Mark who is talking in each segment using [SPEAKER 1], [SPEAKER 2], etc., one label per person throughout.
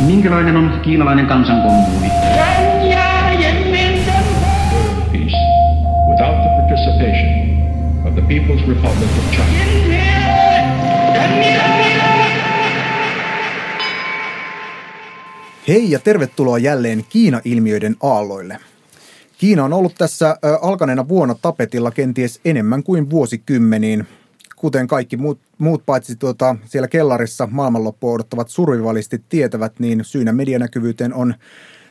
[SPEAKER 1] Minkälainen on kiinalainen kansankommuuni?
[SPEAKER 2] peace without the participation of the People's Republic of China.
[SPEAKER 3] Hei ja tervetuloa jälleen Kiina-ilmiöiden aalloille. Kiina on ollut tässä alkaneena vuonna tapetilla kenties enemmän kuin vuosikymmeniin. Kuten kaikki muut, muut paitsi tuota, siellä kellarissa maailmanloppua odottavat survivalistit tietävät, niin syynä medianäkyvyyteen on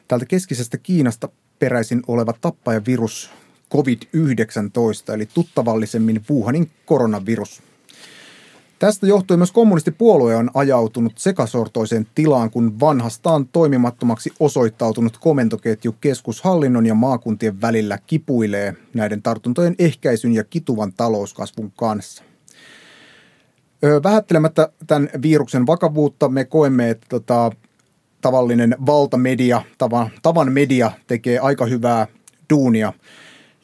[SPEAKER 3] täältä keskisestä Kiinasta peräisin oleva tappajavirus COVID-19, eli tuttavallisemmin Wuhanin koronavirus. Tästä johtuen myös kommunistipuolue on ajautunut sekasortoiseen tilaan, kun vanhastaan toimimattomaksi osoittautunut komentoketju keskushallinnon ja maakuntien välillä kipuilee näiden tartuntojen ehkäisyn ja kituvan talouskasvun kanssa. Vähättelemättä tämän viruksen vakavuutta me koemme, että tota, tavallinen valtamedia, tavan, tavan media tekee aika hyvää duunia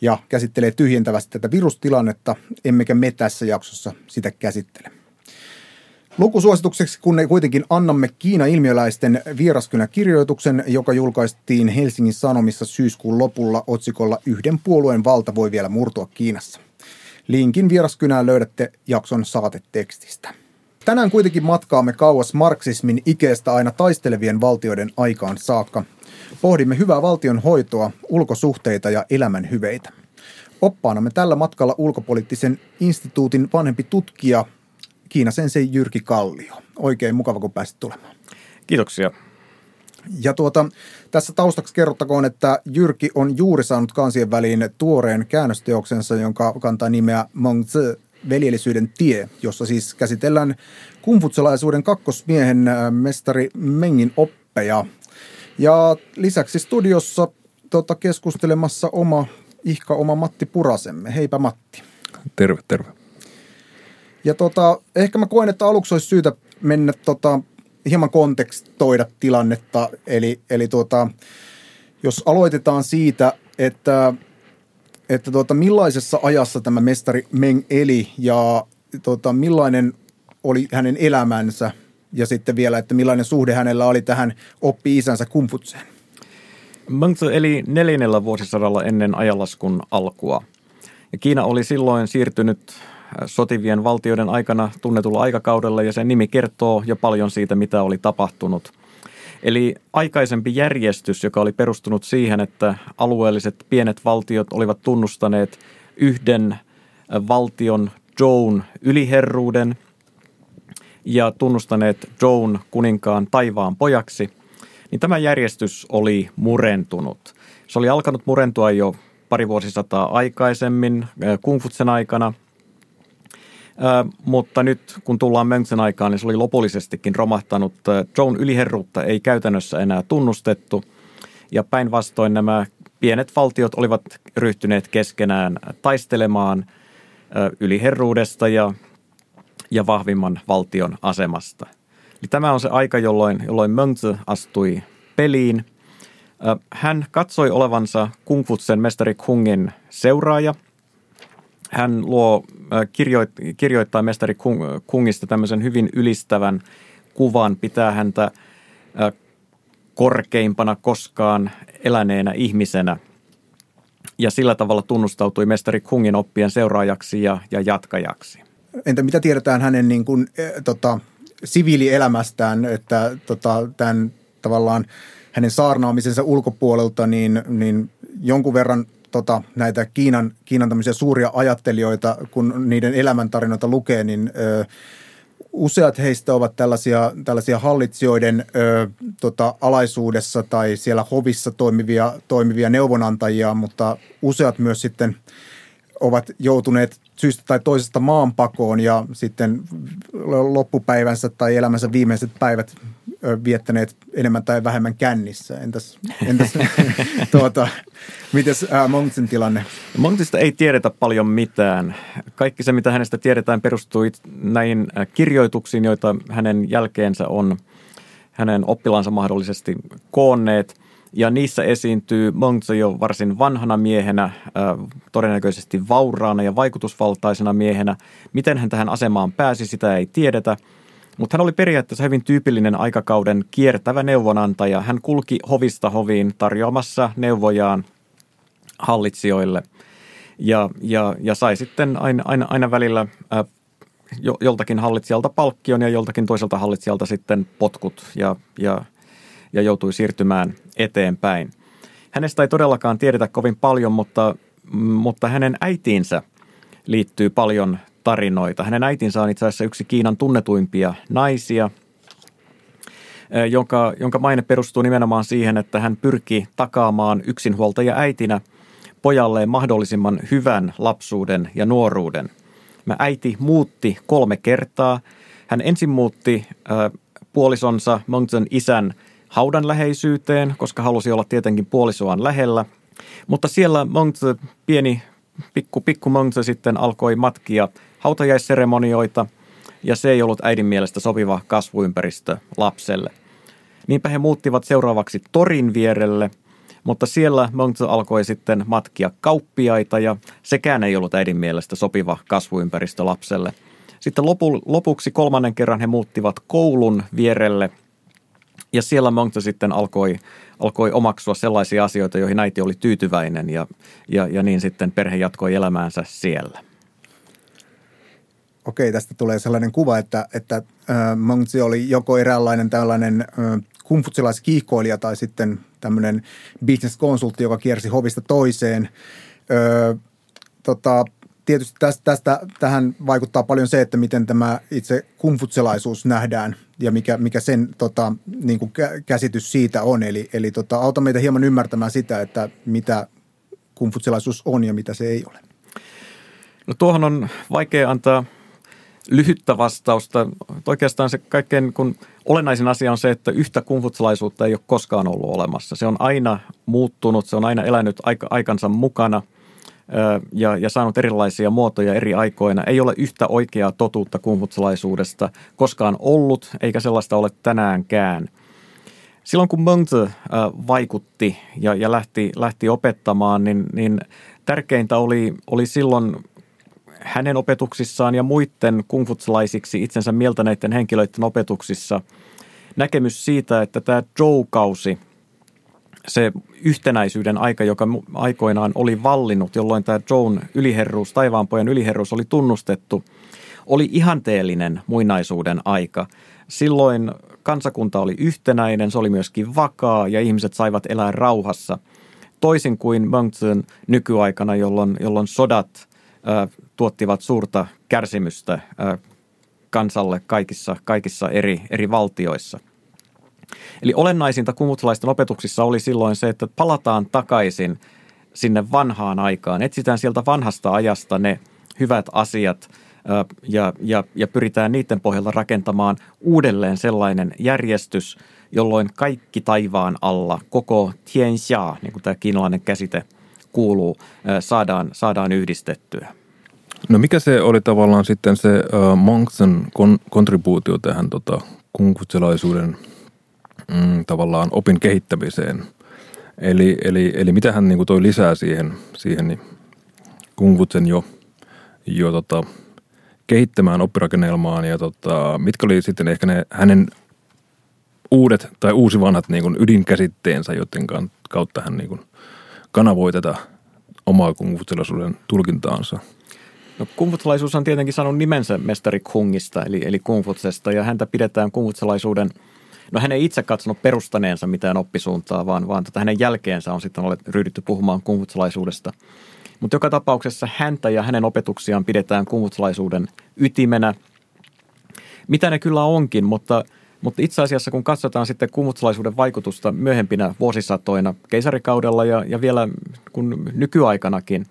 [SPEAKER 3] ja käsittelee tyhjentävästi tätä virustilannetta, emmekä me tässä jaksossa sitä käsittele. Lukusuositukseksi kun kuitenkin annamme Kiina-ilmiöläisten vieraskynä-kirjoituksen, joka julkaistiin Helsingin Sanomissa syyskuun lopulla otsikolla Yhden puolueen valta voi vielä murtua Kiinassa. Linkin vieraskynään löydätte jakson saatetekstistä. Tänään kuitenkin matkaamme kauas marksismin ikeestä aina taistelevien valtioiden aikaan saakka. Pohdimme hyvää valtion hoitoa, ulkosuhteita ja elämän hyveitä. Oppaanamme tällä matkalla ulkopoliittisen instituutin vanhempi tutkija Kiina sensei Jyrki Kallio. Oikein mukava, kun pääsit tulemaan.
[SPEAKER 4] Kiitoksia.
[SPEAKER 3] Ja tuota, tässä taustaksi kerrottakoon, että Jyrki on juuri saanut kansien väliin tuoreen käännösteoksensa, jonka kantaa nimeä Mongzi, veljellisyyden tie, jossa siis käsitellään kumfutselaisuuden kakkosmiehen äh, mestari Mengin oppeja. Ja lisäksi studiossa tota, keskustelemassa oma ihka oma Matti Purasemme. Heipä Matti.
[SPEAKER 4] Terve, terve.
[SPEAKER 3] Ja tota, ehkä mä koen, että aluksi olisi syytä mennä tota, hieman kontekstoida tilannetta. Eli, eli tota, jos aloitetaan siitä, että, että tota, millaisessa ajassa tämä mestari Meng eli ja tota, millainen oli hänen elämänsä ja sitten vielä, että millainen suhde hänellä oli tähän oppi-isänsä kumfutseen.
[SPEAKER 4] Mengzi eli neljännellä vuosisadalla ennen ajanlaskun alkua. Ja Kiina oli silloin siirtynyt sotivien valtioiden aikana tunnetulla aikakaudella ja sen nimi kertoo jo paljon siitä, mitä oli tapahtunut. Eli aikaisempi järjestys, joka oli perustunut siihen, että alueelliset pienet valtiot olivat tunnustaneet yhden äh, valtion Joun yliherruuden ja tunnustaneet Joun kuninkaan taivaan pojaksi, niin tämä järjestys oli murentunut. Se oli alkanut murentua jo pari vuosisataa aikaisemmin äh, Kungfutsen aikana, Ö, mutta nyt kun tullaan Mengsen aikaan, niin se oli lopullisestikin romahtanut. Joan yliherruutta ei käytännössä enää tunnustettu ja päinvastoin nämä pienet valtiot olivat ryhtyneet keskenään taistelemaan yliherruudesta ja, ja vahvimman valtion asemasta. Eli tämä on se aika, jolloin, jolloin Mengzi astui peliin. Hän katsoi olevansa Kungfutsen mestari Kungin seuraaja. Hän luo, kirjoit, kirjoittaa mestari Kung- Kungista tämmöisen hyvin ylistävän kuvan, pitää häntä ö, korkeimpana koskaan eläneenä ihmisenä. Ja sillä tavalla tunnustautui mestari Kungin oppien seuraajaksi ja, ja jatkajaksi.
[SPEAKER 3] Entä mitä tiedetään hänen niin kuin, eh, tota, siviilielämästään, että tota, tämän tavallaan hänen saarnaamisensa ulkopuolelta, niin, niin jonkun verran tota, näitä Kiinan, Kiinan tämmöisiä suuria ajattelijoita, kun niiden elämäntarinoita lukee, niin ö, useat heistä ovat tällaisia, tällaisia hallitsijoiden ö, tota, alaisuudessa tai siellä hovissa toimivia, toimivia neuvonantajia, mutta useat myös sitten ovat joutuneet syystä tai toisesta maanpakoon ja sitten loppupäivänsä tai elämänsä viimeiset päivät viettäneet enemmän tai vähemmän kännissä. Entäs, entäs tuota, mites ää, Monksin tilanne?
[SPEAKER 4] Montista ei tiedetä paljon mitään. Kaikki se, mitä hänestä tiedetään, perustuu näihin kirjoituksiin, joita hänen jälkeensä on hänen oppilaansa mahdollisesti koonneet. Ja niissä esiintyy Montse jo varsin vanhana miehenä, todennäköisesti vauraana ja vaikutusvaltaisena miehenä. Miten hän tähän asemaan pääsi, sitä ei tiedetä. Mutta hän oli periaatteessa hyvin tyypillinen aikakauden kiertävä neuvonantaja. Hän kulki hovista hoviin tarjoamassa neuvojaan hallitsijoille ja, ja, ja sai sitten aina, aina, aina välillä joltakin hallitsijalta palkkion ja joltakin toiselta hallitsijalta sitten potkut ja, ja, ja joutui siirtymään eteenpäin. Hänestä ei todellakaan tiedetä kovin paljon, mutta, mutta hänen äitiinsä liittyy paljon tarinoita. Hänen äitinsä on itse asiassa yksi Kiinan tunnetuimpia naisia, jonka, jonka maine perustuu nimenomaan siihen, että hän pyrki takaamaan yksinhuoltaja äitinä pojalleen mahdollisimman hyvän lapsuuden ja nuoruuden. Mä äiti muutti kolme kertaa. Hän ensin muutti äh, puolisonsa Mengzhen isän haudan läheisyyteen, koska halusi olla tietenkin puolisoaan lähellä. Mutta siellä Mengzi, pieni pikku, pikku Mengzi sitten alkoi matkia hautajaisseremonioita ja se ei ollut äidin mielestä sopiva kasvuympäristö lapselle. Niinpä he muuttivat seuraavaksi torin vierelle, mutta siellä Mengzi alkoi sitten matkia kauppiaita ja sekään ei ollut äidin mielestä sopiva kasvuympäristö lapselle. Sitten lopu, lopuksi kolmannen kerran he muuttivat koulun vierelle ja siellä Mengzi sitten alkoi, alkoi omaksua sellaisia asioita, joihin äiti oli tyytyväinen ja, ja, ja niin sitten perhe jatkoi elämäänsä siellä
[SPEAKER 3] okei, tästä tulee sellainen kuva, että, että äh, oli joko eräänlainen tällainen äh, kumfutsilaiskiihkoilija tai sitten tämmöinen bisneskonsultti, joka kiersi hovista toiseen. Ö, tota, tietysti tästä, tästä, tähän vaikuttaa paljon se, että miten tämä itse kumfutselaisuus nähdään ja mikä, mikä sen tota, niin kuin käsitys siitä on. Eli, eli tota, auta meitä hieman ymmärtämään sitä, että mitä kumfutselaisuus on ja mitä se ei ole.
[SPEAKER 4] No tuohon on vaikea antaa lyhyttä vastausta. Oikeastaan se kaikkein kun olennaisin asia on se, että yhtä kumfutsalaisuutta ei ole koskaan ollut olemassa. Se on aina muuttunut, se on aina elänyt aika, aikansa mukana ja, ja saanut erilaisia muotoja eri aikoina. Ei ole yhtä oikeaa totuutta kumfutsalaisuudesta koskaan ollut, eikä sellaista ole tänäänkään. Silloin kun Mengzi vaikutti ja, ja lähti, lähti opettamaan, niin, niin tärkeintä oli, oli silloin hänen opetuksissaan ja muiden kungfutsalaisiksi itsensä mieltäneiden henkilöiden opetuksissa näkemys siitä, että tämä Zhou-kausi, se yhtenäisyyden aika, joka aikoinaan oli vallinnut, jolloin tämä Zhoun yliherruus, taivaanpojan yliherruus oli tunnustettu, oli ihanteellinen muinaisuuden aika. Silloin kansakunta oli yhtenäinen, se oli myöskin vakaa ja ihmiset saivat elää rauhassa. Toisin kuin Mengzhen nykyaikana, jolloin, jolloin sodat – tuottivat suurta kärsimystä kansalle kaikissa, kaikissa eri, eri valtioissa. Eli olennaisinta kumutlaisten opetuksissa oli silloin se, että palataan takaisin sinne vanhaan aikaan. Etsitään sieltä vanhasta ajasta ne hyvät asiat ja, ja, ja pyritään niiden pohjalta rakentamaan uudelleen sellainen järjestys, jolloin kaikki taivaan alla, koko tianxia, niin kuin tämä kiinalainen käsite – kuuluu, saadaan, saadaan yhdistettyä.
[SPEAKER 5] No mikä se oli tavallaan sitten se uh, Monksen kon, kontribuutio tähän tota, kunkutselaisuuden mm, tavallaan opin kehittämiseen? Eli, eli, eli mitä hän niin toi lisää siihen, siihen niin kunkutsen jo, jo tota, kehittämään oppirakennelmaan ja tota, mitkä oli sitten ehkä ne hänen uudet tai uusi vanhat niin kuin ydinkäsitteensä, joiden kautta hän niin kuin – kanavoi tätä omaa kungfutsalaisuuden tulkintaansa?
[SPEAKER 4] No, kungfutsalaisuus on tietenkin saanut nimensä mestari Kungista, eli, eli kungfutsesta, ja häntä pidetään kungfutsalaisuuden No hän ei itse katsonut perustaneensa mitään oppisuuntaa, vaan, vaan tätä hänen jälkeensä on sitten olet ryhdytty puhumaan kungfutsalaisuudesta. Mutta joka tapauksessa häntä ja hänen opetuksiaan pidetään kungfutsalaisuuden ytimenä. Mitä ne kyllä onkin, mutta – mutta itse asiassa kun katsotaan sitten kumutsalaisuuden vaikutusta myöhempinä vuosisatoina keisarikaudella ja, ja vielä kun nykyaikanakin,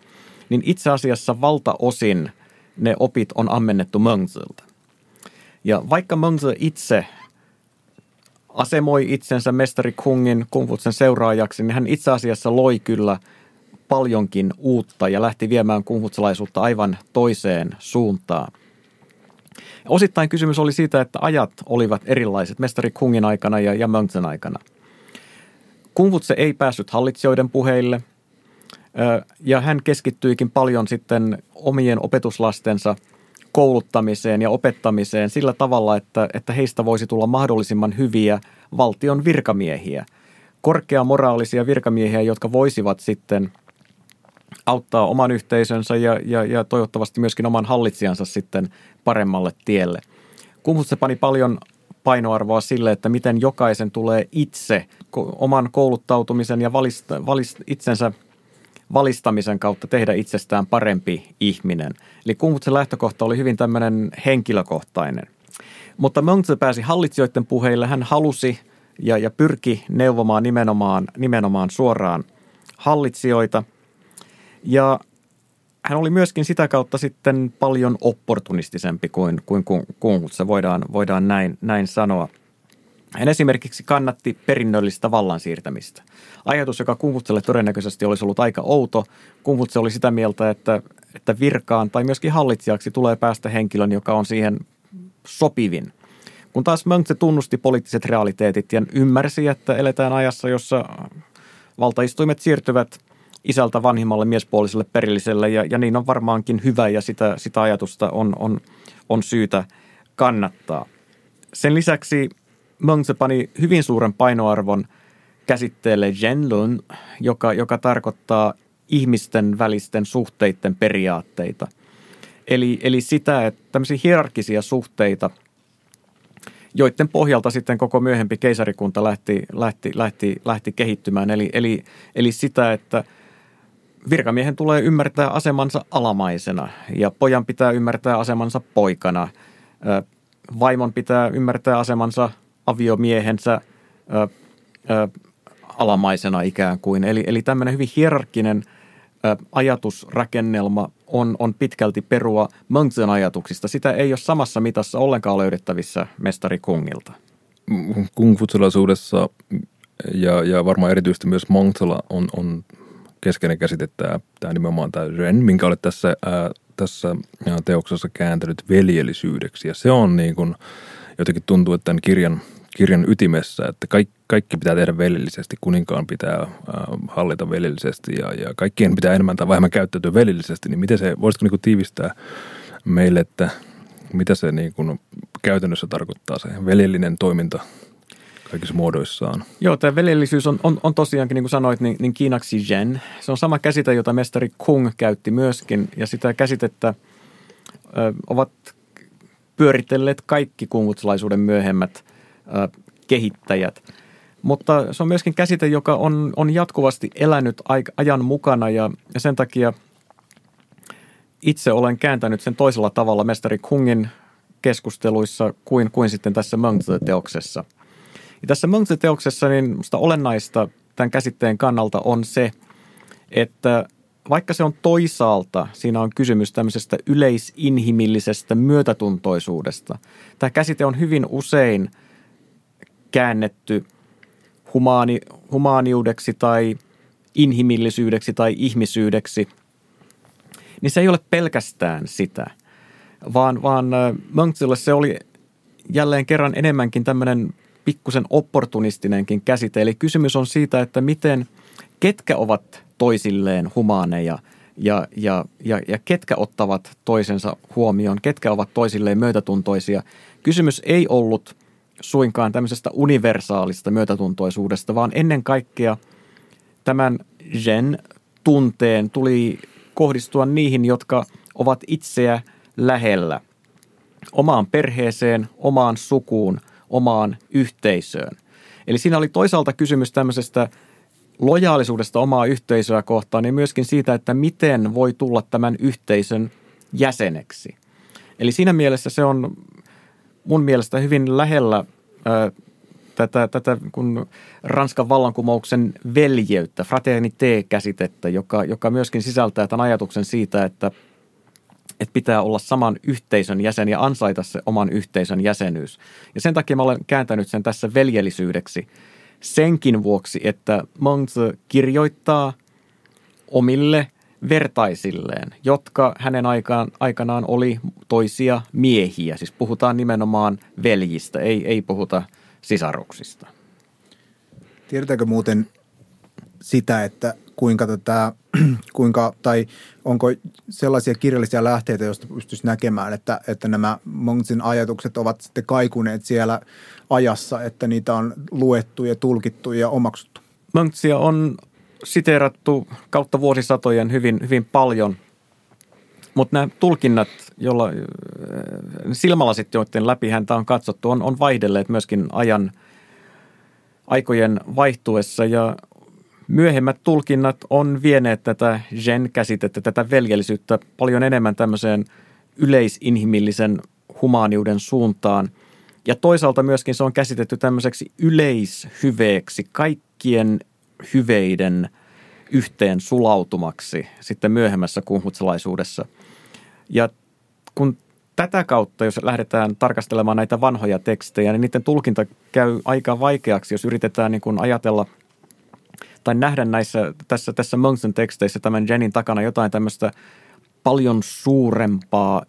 [SPEAKER 4] niin itse asiassa valtaosin ne opit on ammennettu Mengziltä. Ja vaikka Mengzi itse asemoi itsensä mestari Kungin kungfutsen seuraajaksi, niin hän itse asiassa loi kyllä paljonkin uutta ja lähti viemään kungfutsalaisuutta aivan toiseen suuntaan. Osittain kysymys oli siitä, että ajat olivat erilaiset mestari Kungin aikana ja, ja aikana. Kungfutse ei päässyt hallitsijoiden puheille ja hän keskittyikin paljon sitten omien opetuslastensa kouluttamiseen ja opettamiseen sillä tavalla, että, että heistä voisi tulla mahdollisimman hyviä valtion virkamiehiä, korkeamoraalisia virkamiehiä, jotka voisivat sitten auttaa oman yhteisönsä ja, ja, ja toivottavasti myöskin oman hallitsijansa sitten paremmalle tielle. se pani paljon painoarvoa sille, että miten jokaisen tulee itse oman kouluttautumisen ja valista, valist, itsensä valistamisen kautta tehdä itsestään parempi ihminen. Eli Kungfutsen lähtökohta oli hyvin tämmöinen henkilökohtainen. Mutta Mengzi pääsi hallitsijoiden puheille. Hän halusi ja, ja pyrki neuvomaan nimenomaan, nimenomaan suoraan hallitsijoita. Ja hän oli myöskin sitä kautta sitten paljon opportunistisempi kuin, kuin Kungfutse, voidaan, voidaan näin, näin sanoa. Hän esimerkiksi kannatti perinnöllistä vallan siirtämistä. Ajatus, joka Kungfutselle todennäköisesti olisi ollut aika outo. Kungfutse oli sitä mieltä, että, että virkaan tai myöskin hallitsijaksi tulee päästä henkilön, joka on siihen sopivin. Kun taas Mönkse tunnusti poliittiset realiteetit ja ymmärsi, että eletään ajassa, jossa valtaistuimet siirtyvät isältä vanhimmalle miespuoliselle perilliselle ja, ja niin on varmaankin hyvä ja sitä, sitä ajatusta on, on, on syytä kannattaa. Sen lisäksi Mönkse pani hyvin suuren painoarvon käsitteelle Zhenlun, joka, joka tarkoittaa ihmisten välisten suhteiden periaatteita. Eli, eli sitä, että tämmöisiä hierarkisia suhteita, joiden pohjalta sitten koko myöhempi keisarikunta lähti, lähti, lähti, lähti kehittymään. Eli, eli, eli sitä, että virkamiehen tulee ymmärtää asemansa alamaisena ja pojan pitää ymmärtää asemansa poikana. Vaimon pitää ymmärtää asemansa aviomiehensä alamaisena ikään kuin. Eli, eli tämmöinen hyvin hierarkkinen ajatusrakennelma on, on pitkälti perua Mengzen ajatuksista. Sitä ei ole samassa mitassa ollenkaan löydettävissä mestari Kungilta.
[SPEAKER 5] Kungfutsalaisuudessa ja, ja varmaan erityisesti myös Mongzella on, on keskeinen käsite tämä, tämä nimenomaan tämä Ren, minkä olet tässä, ää, tässä teoksessa kääntänyt veljellisyydeksi. Ja se on niin kuin, jotenkin tuntuu, että tämän kirjan, kirjan ytimessä, että kaikki, kaikki pitää tehdä velillisesti, kuninkaan pitää äh, hallita velillisesti ja, ja kaikkien pitää enemmän tai vähemmän käyttäytyä velillisesti, niin miten se, voisitko niin tiivistää meille, että mitä se niin kuin käytännössä tarkoittaa se veljellinen toiminta kaikissa muodoissaan.
[SPEAKER 4] Joo, tämä veljellisyys on, on, on tosiaankin, niin kuin sanoit, niin, niin kiinaksi zhen. Se on sama käsite, jota mestari Kung käytti myöskin, ja sitä käsitettä ö, ovat pyöritelleet kaikki kungutsalaisuuden myöhemmät kehittäjät. Mutta se on myöskin käsite, joka on, on jatkuvasti elänyt ajan mukana ja, ja sen takia itse olen kääntänyt sen toisella tavalla mestari Kungin keskusteluissa kuin, kuin sitten tässä Mengzi-teoksessa. Ja tässä Mengzi-teoksessa niin musta olennaista tämän käsitteen kannalta on se, että vaikka se on toisaalta, siinä on kysymys tämmöisestä yleisinhimillisestä myötätuntoisuudesta. Tämä käsite on hyvin usein käännetty humaani, humaaniudeksi tai inhimillisyydeksi tai ihmisyydeksi, niin se ei ole pelkästään sitä, vaan, vaan Mönksille se oli jälleen kerran enemmänkin tämmöinen pikkusen opportunistinenkin käsite. Eli kysymys on siitä, että miten, ketkä ovat toisilleen humaaneja ja, ja, ja, ja ketkä ottavat toisensa huomioon, ketkä ovat toisilleen myötätuntoisia. Kysymys ei ollut suinkaan tämmöisestä universaalista myötätuntoisuudesta, vaan ennen kaikkea tämän gen tunteen tuli kohdistua niihin, jotka ovat itseä lähellä omaan perheeseen, omaan sukuun, omaan yhteisöön. Eli siinä oli toisaalta kysymys tämmöisestä lojaalisuudesta omaa yhteisöä kohtaan, niin myöskin siitä, että miten voi tulla tämän yhteisön jäseneksi. Eli siinä mielessä se on mun mielestä hyvin lähellä ää, tätä, tätä kun Ranskan vallankumouksen veljeyttä, fraternité-käsitettä, joka, joka myöskin sisältää tämän ajatuksen siitä, että, että pitää olla saman yhteisön jäsen ja ansaita se oman yhteisön jäsenyys. Ja sen takia mä olen kääntänyt sen tässä veljellisyydeksi – senkin vuoksi, että Monze kirjoittaa omille vertaisilleen, jotka hänen aikaan, aikanaan oli toisia miehiä. Siis puhutaan nimenomaan veljistä, ei, ei puhuta sisaruksista.
[SPEAKER 3] Tiedetäänkö muuten sitä, että kuinka tätä, kuinka, tai onko sellaisia kirjallisia lähteitä, joista pystyisi näkemään, että, että nämä Mongsin ajatukset ovat sitten kaikuneet siellä ajassa, että niitä on luettu ja tulkittu ja omaksuttu?
[SPEAKER 4] Monksia on siteerattu kautta vuosisatojen hyvin, hyvin paljon, mutta nämä tulkinnat, jolla silmälasit, joiden läpi häntä on katsottu, on, on vaihdelleet myöskin ajan aikojen vaihtuessa ja myöhemmät tulkinnat on vieneet tätä gen-käsitettä, tätä veljellisyyttä paljon enemmän tämmöiseen yleisinhimillisen humaaniuden suuntaan. Ja toisaalta myöskin se on käsitetty tämmöiseksi yleishyveeksi, kaikkien hyveiden yhteen sulautumaksi sitten myöhemmässä kunhutsalaisuudessa. Ja kun tätä kautta, jos lähdetään tarkastelemaan näitä vanhoja tekstejä, niin niiden tulkinta käy aika vaikeaksi, jos yritetään niin kuin ajatella – tai nähdä näissä, tässä, tässä Monksen teksteissä tämän Jenin takana jotain tämmöistä paljon suurempaa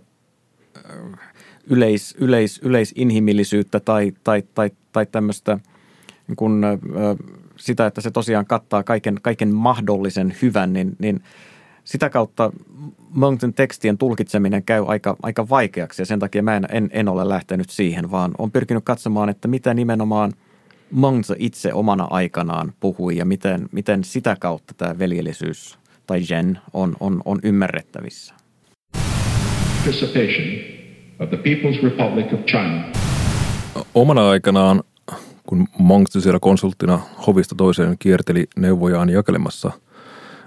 [SPEAKER 4] yleis, yleis, yleisinhimillisyyttä tai, tai, tai, tai tämmöistä niin kuin, sitä, että se tosiaan kattaa kaiken, kaiken mahdollisen hyvän, niin, niin sitä kautta Monksen tekstien tulkitseminen käy aika, aika vaikeaksi ja sen takia mä en, en, en ole lähtenyt siihen, vaan on pyrkinyt katsomaan, että mitä nimenomaan – Mangsa itse omana aikanaan puhui ja miten, miten sitä kautta tämä veljellisyys tai gen on, on, on ymmärrettävissä.
[SPEAKER 2] Participation of the People's Republic of China.
[SPEAKER 5] Omana aikanaan, kun Mangsa siellä konsulttina hovista toiseen kierteli neuvojaan jakelemassa,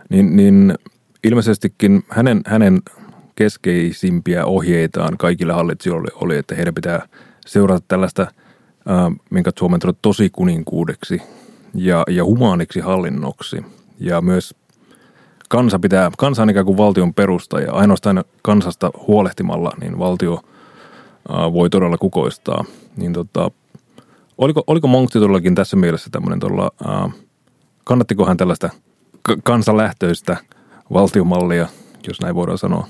[SPEAKER 5] niin, niin ilmeisestikin hänen, hänen keskeisimpiä ohjeitaan kaikille hallitsijoille oli, että heidän pitää seurata tällaista – minkä Suomen tosi kuninkuudeksi ja, ja humaaniksi hallinnoksi. Ja myös kansa pitää, kansa on ikään kuin valtion perusta ja ainoastaan kansasta huolehtimalla, niin valtio ää, voi todella kukoistaa. Niin tota, oliko, oliko Monkti todellakin tässä mielessä tämmöinen todella, ää, kannattikohan tällaista kansanlähtöistä valtiomallia, jos näin voidaan sanoa?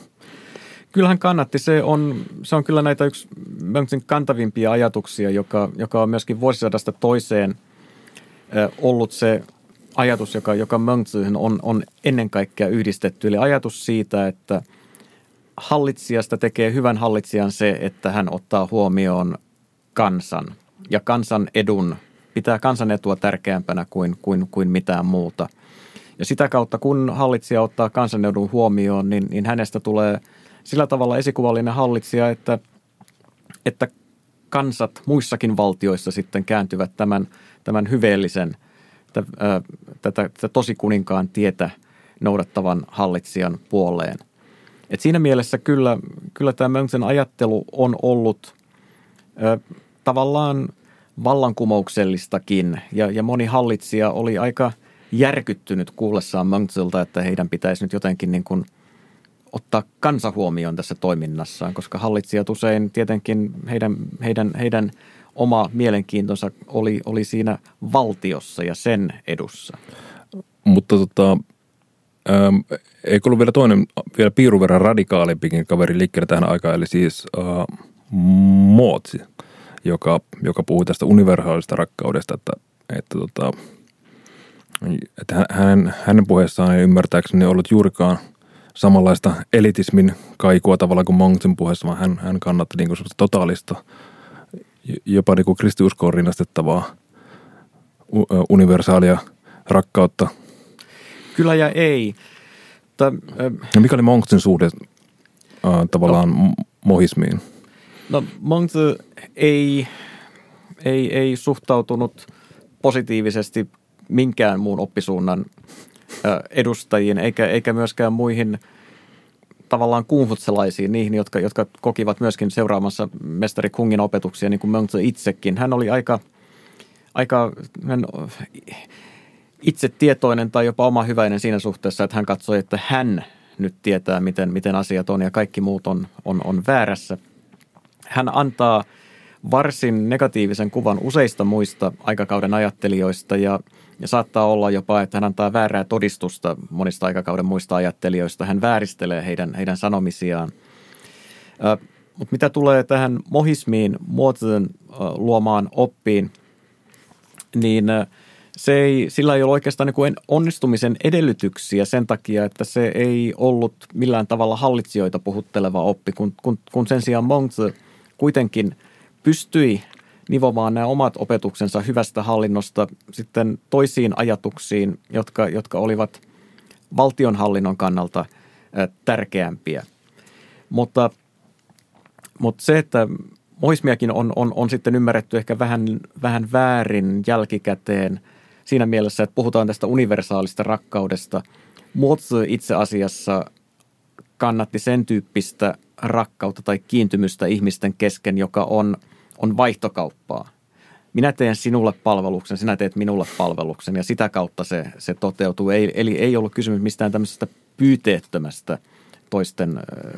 [SPEAKER 4] Kyllähän kannatti. Se on, se on kyllä näitä yksi Mönksin kantavimpia ajatuksia, joka, joka on myöskin vuosisadasta toiseen ollut se ajatus, joka, joka Mönksyyn on, on ennen kaikkea yhdistetty. Eli ajatus siitä, että hallitsijasta tekee hyvän hallitsijan se, että hän ottaa huomioon kansan ja kansan edun, pitää kansan etua tärkeämpänä kuin, kuin, kuin mitään muuta. Ja sitä kautta, kun hallitsija ottaa kansanedun huomioon, niin, niin hänestä tulee – sillä tavalla esikuvallinen hallitsija, että, että kansat muissakin valtioissa sitten kääntyvät tämän, tämän hyveellisen, tätä, tätä, tätä tosikuninkaan tietä noudattavan hallitsijan puoleen. Et siinä mielessä kyllä, kyllä tämä Mönksen ajattelu on ollut tavallaan vallankumouksellistakin ja, ja moni hallitsija oli aika järkyttynyt kuullessaan Mönkseltä, että heidän pitäisi nyt jotenkin niin kuin – ottaa kansa huomioon tässä toiminnassaan, koska hallitsijat usein tietenkin heidän, heidän, heidän oma mielenkiintonsa oli, oli siinä valtiossa ja sen edussa.
[SPEAKER 5] Mutta tota, ähm, eikö ollut vielä toinen, vielä piirun verran radikaalimpikin kaveri liikkeelle tähän aikaan, eli siis äh, Mootsi, joka, joka puhui tästä universaalista rakkaudesta, että, että, tota, että hänen, hänen puheessaan ei ymmärtääkseni ollut juurikaan – samanlaista elitismin kaikua tavalla kuin Monksin puheessa, vaan hän, hän kannatti niin kuin totaalista, jopa niin kuin kristiuskoon rinnastettavaa universaalia rakkautta.
[SPEAKER 4] Kyllä ja ei.
[SPEAKER 5] Ta, äh, ja mikä oli Monksin suhde äh, tavallaan no, mohismiin?
[SPEAKER 4] No Monks ei, ei, ei suhtautunut positiivisesti minkään muun oppisuunnan edustajiin, eikä, eikä myöskään muihin tavallaan kuunhutselaisiin, niihin, jotka, jotka kokivat myöskin seuraamassa mestari Kungin opetuksia, niin kuin Mönchse itsekin. Hän oli aika, aika hän itse tietoinen tai jopa oma hyväinen siinä suhteessa, että hän katsoi, että hän nyt tietää, miten, miten asiat on ja kaikki muut on, on, on väärässä. Hän antaa varsin negatiivisen kuvan useista muista aikakauden ajattelijoista ja – ja saattaa olla jopa, että hän antaa väärää todistusta monista aikakauden muista ajattelijoista. Hän vääristelee heidän, heidän sanomisiaan. Mutta mitä tulee tähän mohismiin, muotojen luomaan oppiin, niin se ei, sillä ei ole oikeastaan niin onnistumisen edellytyksiä sen takia, että se ei ollut millään tavalla hallitsijoita puhutteleva oppi, kun, kun, kun sen sijaan Monks kuitenkin pystyi nivomaan nämä omat opetuksensa hyvästä hallinnosta sitten toisiin ajatuksiin, jotka, jotka olivat valtionhallinnon kannalta tärkeämpiä. Mutta, mutta se, että moismiakin on, on, on sitten ymmärretty ehkä vähän, vähän väärin jälkikäteen siinä mielessä, että puhutaan tästä universaalista rakkaudesta. Motsu itse asiassa kannatti sen tyyppistä rakkautta tai kiintymystä ihmisten kesken, joka on, on vaihtokauppaa. Minä teen sinulle palveluksen, sinä teet minulle palveluksen ja sitä kautta se, se toteutuu. Ei, eli ei ollut kysymys mistään tämmöisestä pyyteettömästä toisten,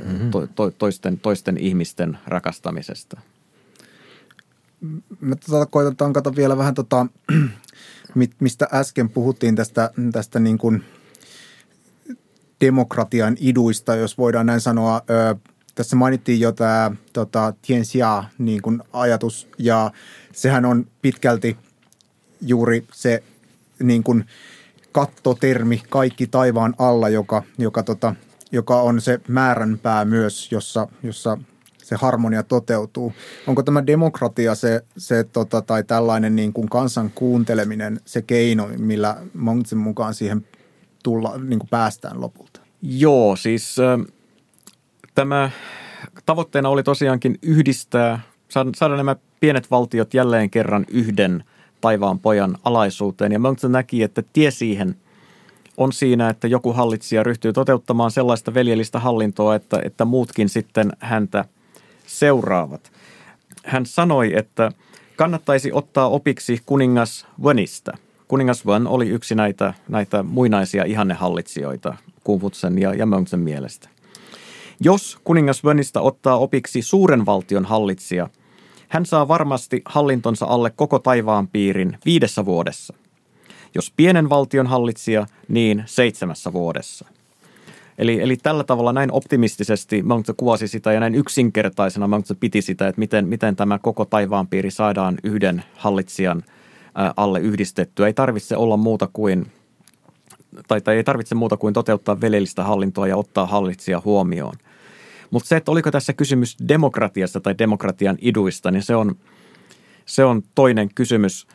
[SPEAKER 4] mm-hmm. to, to, toisten, toisten ihmisten rakastamisesta.
[SPEAKER 3] Mä tota, koitan tankata vielä vähän tota, mistä äsken puhuttiin tästä, tästä niin kuin demokratian iduista, jos voidaan näin sanoa. Tässä mainittiin jo tämä tota, tiensia niin kuin ajatus ja sehän on pitkälti juuri se niin kuin kattotermi kaikki taivaan alla, joka, joka, tota, joka on se määränpää myös, jossa, jossa se harmonia toteutuu. Onko tämä demokratia se, se tota, tai tällainen niin kuin kansan kuunteleminen se keino, millä Monksin mukaan siihen tulla, niin kuin päästään lopulta?
[SPEAKER 4] Joo, siis äh, tämä tavoitteena oli tosiaankin yhdistää, saada, nämä pienet valtiot jälleen kerran yhden taivaan pojan alaisuuteen. Ja Monkton näki, että tie siihen on siinä, että joku hallitsija ryhtyy toteuttamaan sellaista veljellistä hallintoa, että, että muutkin sitten häntä – seuraavat. Hän sanoi, että kannattaisi ottaa opiksi kuningas Wenistä. Kuningas Wen oli yksi näitä, näitä muinaisia ihannehallitsijoita Kuvutsen ja, ja Mönksen mielestä. Jos kuningas Wenistä ottaa opiksi suuren valtion hallitsija, hän saa varmasti hallintonsa alle koko taivaan piirin viidessä vuodessa. Jos pienen valtion hallitsija, niin seitsemässä vuodessa – Eli, eli tällä tavalla näin optimistisesti Mountse kuvasi sitä ja näin yksinkertaisena Mountse piti sitä, että miten, miten tämä koko taivaanpiiri saadaan yhden hallitsijan alle yhdistettyä. Ei tarvitse olla muuta kuin, tai, tai ei tarvitse muuta kuin toteuttaa velellistä hallintoa ja ottaa hallitsija huomioon. Mutta se, että oliko tässä kysymys demokratiasta tai demokratian iduista, niin se on, se on toinen kysymys –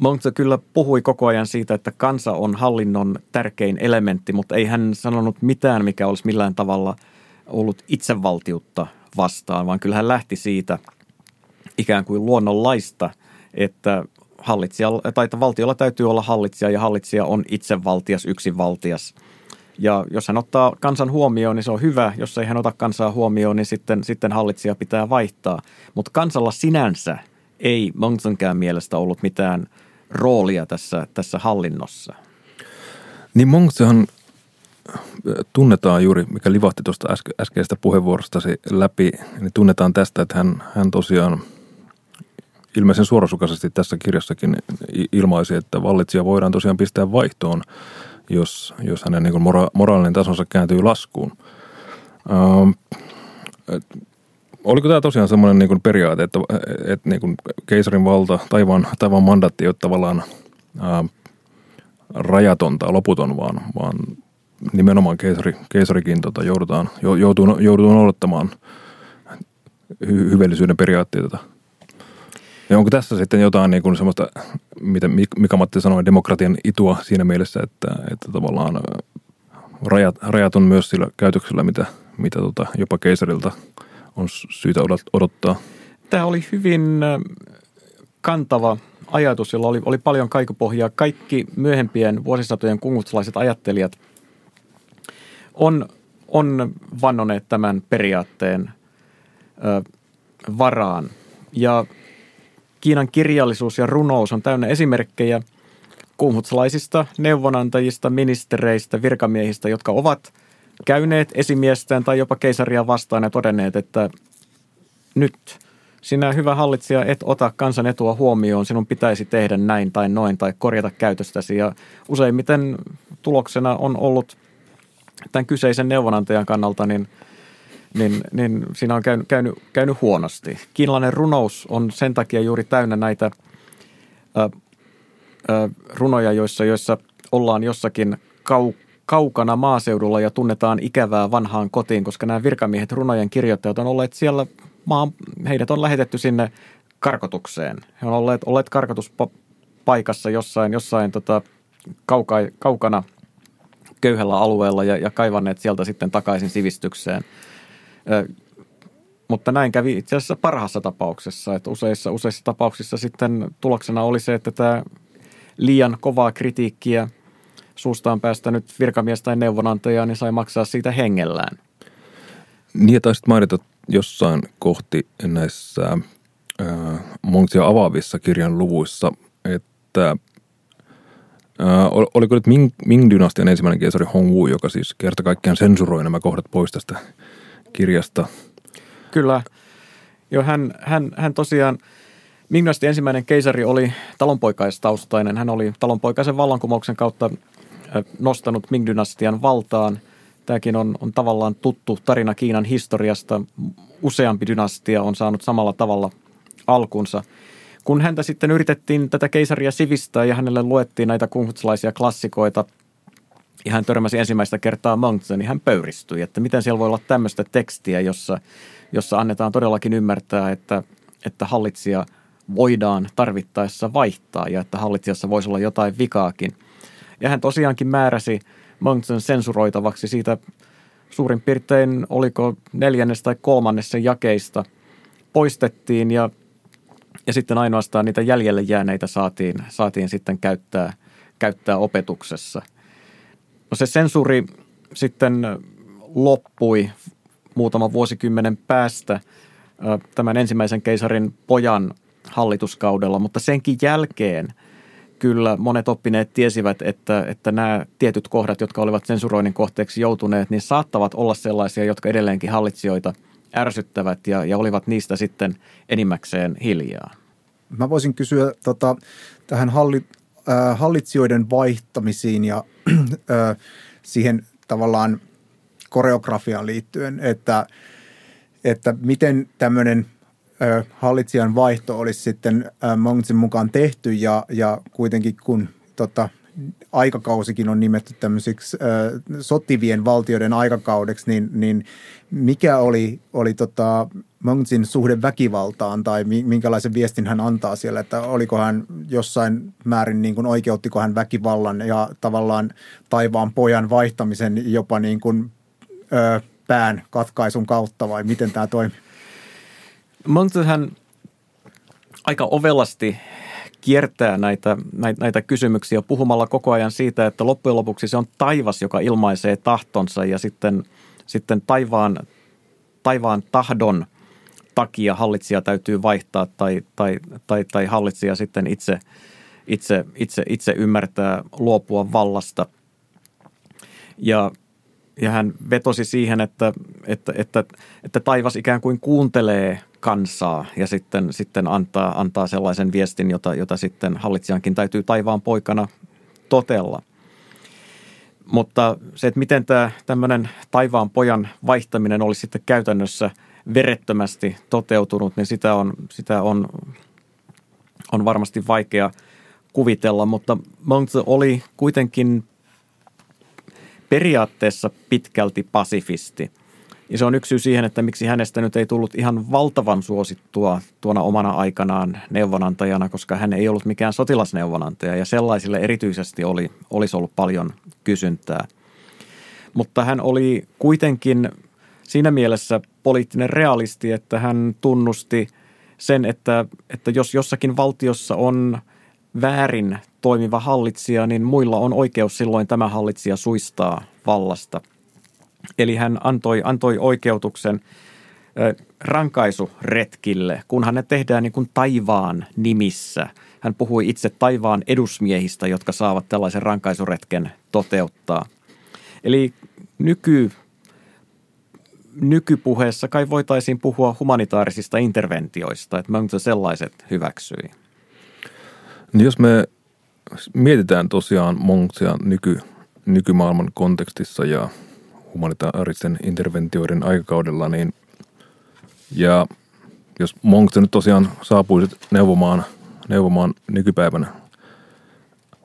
[SPEAKER 4] Monks kyllä puhui koko ajan siitä, että kansa on hallinnon tärkein elementti, mutta ei hän sanonut mitään, mikä olisi millään tavalla ollut itsevaltiutta vastaan, vaan kyllä hän lähti siitä ikään kuin luonnonlaista, että hallitsijalla, tai että valtiolla täytyy olla hallitsija ja hallitsija on itsevaltias, yksinvaltias. Ja jos hän ottaa kansan huomioon, niin se on hyvä. Jos ei hän ota kansaa huomioon, niin sitten, sitten hallitsija pitää vaihtaa. Mutta kansalla sinänsä ei Monsonkään mielestä ollut mitään roolia tässä, tässä hallinnossa.
[SPEAKER 5] Niin Mongsehan äh, tunnetaan juuri, mikä livahti tuosta äske, äskeisestä puheenvuorostasi läpi, niin tunnetaan tästä, että hän, hän tosiaan ilmeisen suorasukaisesti tässä kirjassakin ilmaisi, että vallitsija voidaan tosiaan pistää vaihtoon, jos, jos hänen niin mora, moraalinen tasonsa kääntyy laskuun. Ähm, oliko tämä tosiaan semmoinen niin periaate, että, että niin kuin keisarin valta, taivaan, taivaan mandaatti ole tavallaan ää, rajaton tai loputon, vaan, vaan nimenomaan keisari, keisarikin tota, joudutaan, joutuu, joudutaan odottamaan hy, hyvällisyyden periaatteita. Ja onko tässä sitten jotain niin kuin semmoista, mitä Mika Matti sanoi, demokratian itua siinä mielessä, että, että tavallaan rajat, rajat on myös sillä käytöksellä, mitä, mitä tota, jopa keisarilta – on syytä odottaa?
[SPEAKER 4] Tämä oli hyvin kantava ajatus, jolla oli, oli paljon kaikupohjaa. Kaikki myöhempien vuosisatojen kungutsalaiset ajattelijat on, on vannoneet tämän periaatteen ö, varaan. Ja Kiinan kirjallisuus ja runous on täynnä esimerkkejä kunghutsalaisista neuvonantajista, ministereistä, virkamiehistä, jotka ovat käyneet esimiestään tai jopa keisaria vastaan ja todenneet, että nyt sinä hyvä hallitsija et ota kansan etua huomioon, sinun pitäisi tehdä näin tai noin tai korjata käytöstäsi. Ja useimmiten tuloksena on ollut tämän kyseisen neuvonantajan kannalta, niin, niin, niin siinä on käynyt, käynyt, käynyt huonosti. Kiinalainen runous on sen takia juuri täynnä näitä ö, ö, runoja, joissa, joissa ollaan jossakin kau, kaukana maaseudulla ja tunnetaan ikävää vanhaan kotiin, koska nämä virkamiehet, runojen kirjoittajat on olleet siellä, maan, heidät on lähetetty sinne karkotukseen. He on olleet, olleet karkotuspaikassa jossain, jossain tota, kauka, kaukana köyhällä alueella ja, ja kaivanneet sieltä sitten takaisin sivistykseen. Mutta näin kävi itse asiassa parhaassa tapauksessa, että useissa, useissa tapauksissa sitten tuloksena oli se, että tämä liian kovaa kritiikkiä suustaan päästänyt virkamies tai neuvonantaja, niin sai maksaa siitä hengellään.
[SPEAKER 5] Niin, ja taisit mainita jossain kohti näissä äh, Monksia avaavissa kirjan luvuissa, että äh, oliko nyt Ming, Ming-dynastian ensimmäinen keisari Hongwu, joka siis kerta kaikkiaan sensuroi nämä kohdat pois tästä kirjasta.
[SPEAKER 4] Kyllä. Jo, hän, hän, hän tosiaan, ming ensimmäinen keisari oli talonpoikaistaustainen. Hän oli talonpoikaisen vallankumouksen kautta nostanut Ming-dynastian valtaan. Tämäkin on, on tavallaan tuttu tarina Kiinan historiasta. Useampi dynastia on saanut samalla tavalla alkunsa. Kun häntä sitten yritettiin tätä keisaria sivistää ja hänelle luettiin näitä kungfutsalaisia klassikoita ja hän törmäsi ensimmäistä kertaa Mongtse, niin hän pöyristyi, että miten siellä voi olla tämmöistä tekstiä, jossa, jossa annetaan todellakin ymmärtää, että, että hallitsija voidaan tarvittaessa vaihtaa ja että hallitsijassa voisi olla jotain vikaakin – ja hän tosiaankin määräsi Monksen sensuroitavaksi siitä suurin piirtein, oliko neljännes tai kolmannessa jakeista, poistettiin ja, ja sitten ainoastaan niitä jäljelle jääneitä saatiin, saatiin sitten käyttää, käyttää opetuksessa. No se sensuuri sitten loppui muutama vuosikymmenen päästä tämän ensimmäisen keisarin pojan hallituskaudella, mutta senkin jälkeen – kyllä monet oppineet tiesivät, että, että nämä tietyt kohdat, jotka olivat sensuroinnin kohteeksi joutuneet, niin saattavat olla sellaisia, jotka edelleenkin hallitsijoita ärsyttävät ja, ja olivat niistä sitten enimmäkseen hiljaa.
[SPEAKER 3] Mä voisin kysyä tota, tähän halli, äh, hallitsijoiden vaihtamisiin ja siihen tavallaan koreografiaan liittyen, että, että miten tämmöinen – hallitsijan vaihto olisi sitten Mongsin mukaan tehty ja, ja kuitenkin kun tota, aikakausikin on nimetty tämmöisiksi ö, sotivien valtioiden aikakaudeksi, niin, niin mikä oli, oli tota Mongsin suhde väkivaltaan tai minkälaisen viestin hän antaa siellä, että oliko hän jossain määrin niin kuin oikeuttiko hän väkivallan ja tavallaan taivaan pojan vaihtamisen jopa niin kuin, ö, pään katkaisun kautta vai miten tämä toimii?
[SPEAKER 4] Montyhän aika ovelasti kiertää näitä, näitä, kysymyksiä puhumalla koko ajan siitä, että loppujen lopuksi se on taivas, joka ilmaisee tahtonsa ja sitten, sitten taivaan, taivaan tahdon takia hallitsija täytyy vaihtaa tai, tai, tai, tai hallitsija sitten itse, itse, itse, itse ymmärtää luopua vallasta. Ja ja hän vetosi siihen, että, että, että, että taivas ikään kuin kuuntelee kansaa ja sitten, sitten antaa, antaa sellaisen viestin, jota, jota sitten hallitsijankin täytyy taivaan poikana totella. Mutta se, että miten tämä tämmöinen taivaan pojan vaihtaminen olisi sitten käytännössä verettömästi toteutunut, niin sitä on, sitä on, on varmasti vaikea kuvitella, mutta Monte oli kuitenkin periaatteessa pitkälti pasifisti. Ja se on yksi syy siihen, että miksi hänestä nyt ei tullut ihan valtavan suosittua tuona omana aikanaan neuvonantajana, koska hän ei ollut mikään sotilasneuvonantaja ja sellaisille erityisesti oli, olisi ollut paljon kysyntää. Mutta hän oli kuitenkin siinä mielessä poliittinen realisti, että hän tunnusti sen, että, että jos jossakin valtiossa on väärin toimiva hallitsija, niin muilla on oikeus silloin tämä hallitsija suistaa vallasta. Eli hän antoi, antoi oikeutuksen rankaisuretkille, kunhan ne tehdään niin kuin taivaan nimissä. Hän puhui itse taivaan edusmiehistä, jotka saavat tällaisen rankaisuretken toteuttaa. Eli nyky, nykypuheessa kai voitaisiin puhua humanitaarisista interventioista, että Mönchö sellaiset hyväksyi.
[SPEAKER 5] Niin jos me mietitään tosiaan Monksia nyky, nykymaailman kontekstissa ja humanitaaristen interventioiden aikakaudella, niin ja jos Monkse nyt tosiaan saapuisi neuvomaan, neuvomaan nykypäivänä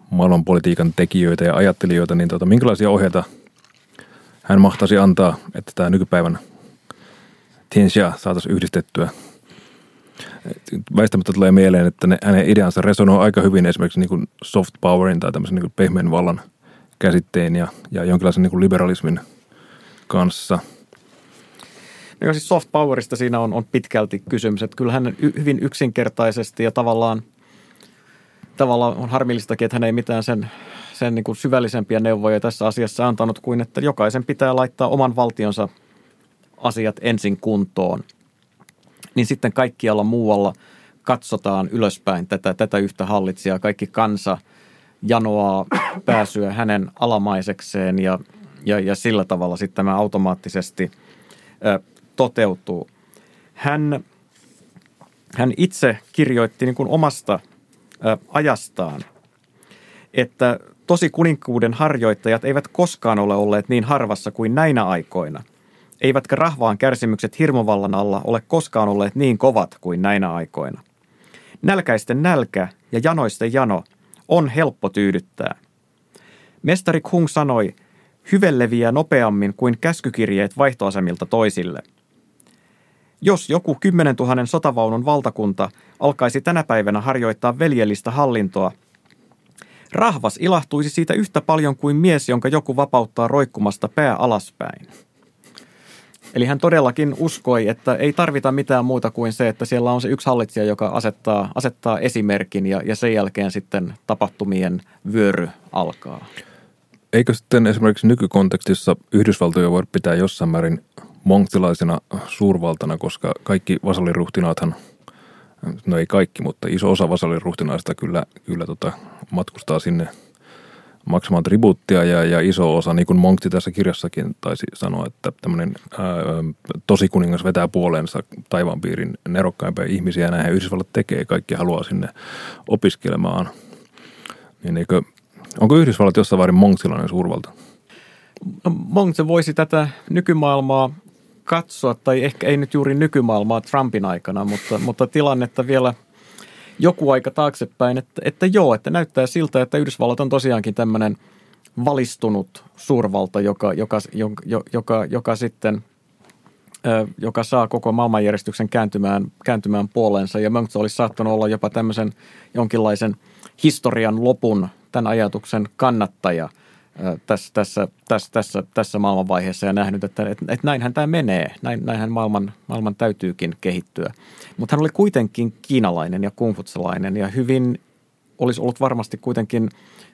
[SPEAKER 5] maailmanpolitiikan tekijöitä ja ajattelijoita, niin tota, minkälaisia ohjeita hän mahtaisi antaa, että tämä nykypäivän Tianxia saataisiin yhdistettyä? Väistämättä tulee mieleen, että ne, hänen ideansa resonoi aika hyvin esimerkiksi niin kuin soft powerin tai tämmöisen niin kuin pehmeän vallan käsitteen ja, ja jonkinlaisen niin kuin liberalismin kanssa.
[SPEAKER 4] No siis soft powerista siinä on, on pitkälti kysymys, että kyllähän y- hyvin yksinkertaisesti ja tavallaan, tavallaan on harmillistakin, että hän ei mitään sen, sen niin kuin syvällisempiä neuvoja tässä asiassa antanut kuin, että jokaisen pitää laittaa oman valtionsa asiat ensin kuntoon. Niin sitten kaikkialla muualla katsotaan ylöspäin tätä, tätä yhtä hallitsijaa. Kaikki kansa janoaa pääsyä hänen alamaisekseen ja, ja, ja sillä tavalla sitten tämä automaattisesti ö, toteutuu. Hän, hän itse kirjoitti niin kuin omasta ö, ajastaan, että tosi kuninkuuden harjoittajat eivät koskaan ole olleet niin harvassa kuin näinä aikoina. Eivätkä rahvaan kärsimykset hirmovallan alla ole koskaan olleet niin kovat kuin näinä aikoina. Nälkäisten nälkä ja janoisten jano on helppo tyydyttää. Mestari Kung sanoi, hyve nopeammin kuin käskykirjeet vaihtoasemilta toisille – jos joku 10 000 sotavaunun valtakunta alkaisi tänä päivänä harjoittaa veljellistä hallintoa, rahvas ilahtuisi siitä yhtä paljon kuin mies, jonka joku vapauttaa roikkumasta pää alaspäin. Eli hän todellakin uskoi, että ei tarvita mitään muuta kuin se, että siellä on se yksi hallitsija, joka asettaa, asettaa esimerkin ja, ja sen jälkeen sitten tapahtumien vyöry alkaa.
[SPEAKER 5] Eikö sitten esimerkiksi nykykontekstissa Yhdysvaltoja voi pitää jossain määrin monktilaisena suurvaltana, koska kaikki vasalliruhtinaathan, no ei kaikki, mutta iso osa vasalliruhtinaista kyllä, kyllä tota, matkustaa sinne maksamaan tribuuttia ja, ja iso osa, niin kuin Monkti tässä kirjassakin taisi sanoa, että tämmöinen tosi kuningas vetää puoleensa taivaanpiirin nerokkaimpia ihmisiä ja näinhän Yhdysvallat tekee, kaikki haluaa sinne opiskelemaan. Niin eikö, onko Yhdysvallat jossain vairin monktilainen suurvalta?
[SPEAKER 4] No, Monkse voisi tätä nykymaailmaa katsoa, tai ehkä ei nyt juuri nykymaailmaa Trumpin aikana, mutta, mutta tilannetta vielä joku aika taaksepäin, että, että joo, että näyttää siltä, että Yhdysvallat on tosiaankin tämmöinen valistunut suurvalta, joka, joka, joka, joka, joka sitten joka saa koko maailmanjärjestyksen kääntymään, kääntymään puoleensa. Ja Mönkse olisi saattanut olla jopa tämmöisen jonkinlaisen historian lopun tämän ajatuksen kannattaja – tässä, tässä, tässä, tässä, tässä maailmanvaiheessa ja nähnyt, että, että, että näinhän tämä menee, näin, näinhän maailman, maailman täytyykin kehittyä. Mutta hän oli kuitenkin kiinalainen ja kungfutsalainen ja hyvin olisi ollut varmasti kuitenkin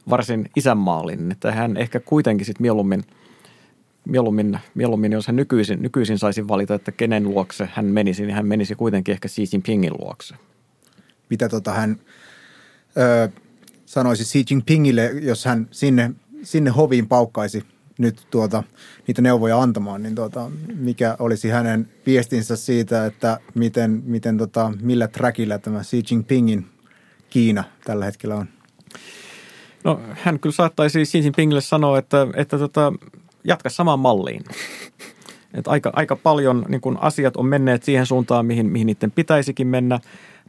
[SPEAKER 4] varsin isänmaallinen, että hän ehkä kuitenkin sitten mieluummin, mieluummin, mieluummin, jos hän nykyisin, nykyisin saisi valita, että kenen luokse hän menisi, niin hän menisi kuitenkin ehkä Xi Jinpingin luokse.
[SPEAKER 3] Mitä tota hän ö, sanoisi Xi Jinpingille, jos hän sinne sinne hoviin paukkaisi nyt tuota, niitä neuvoja antamaan, niin tuota, mikä olisi hänen viestinsä siitä, että miten, miten tota, millä trackillä tämä Xi Jinpingin Kiina tällä hetkellä on?
[SPEAKER 4] No hän kyllä saattaisi Xi Jinpingille sanoa, että, että tota, jatka samaan malliin. Et aika, aika paljon niin kun asiat on menneet siihen suuntaan, mihin, mihin niiden pitäisikin mennä.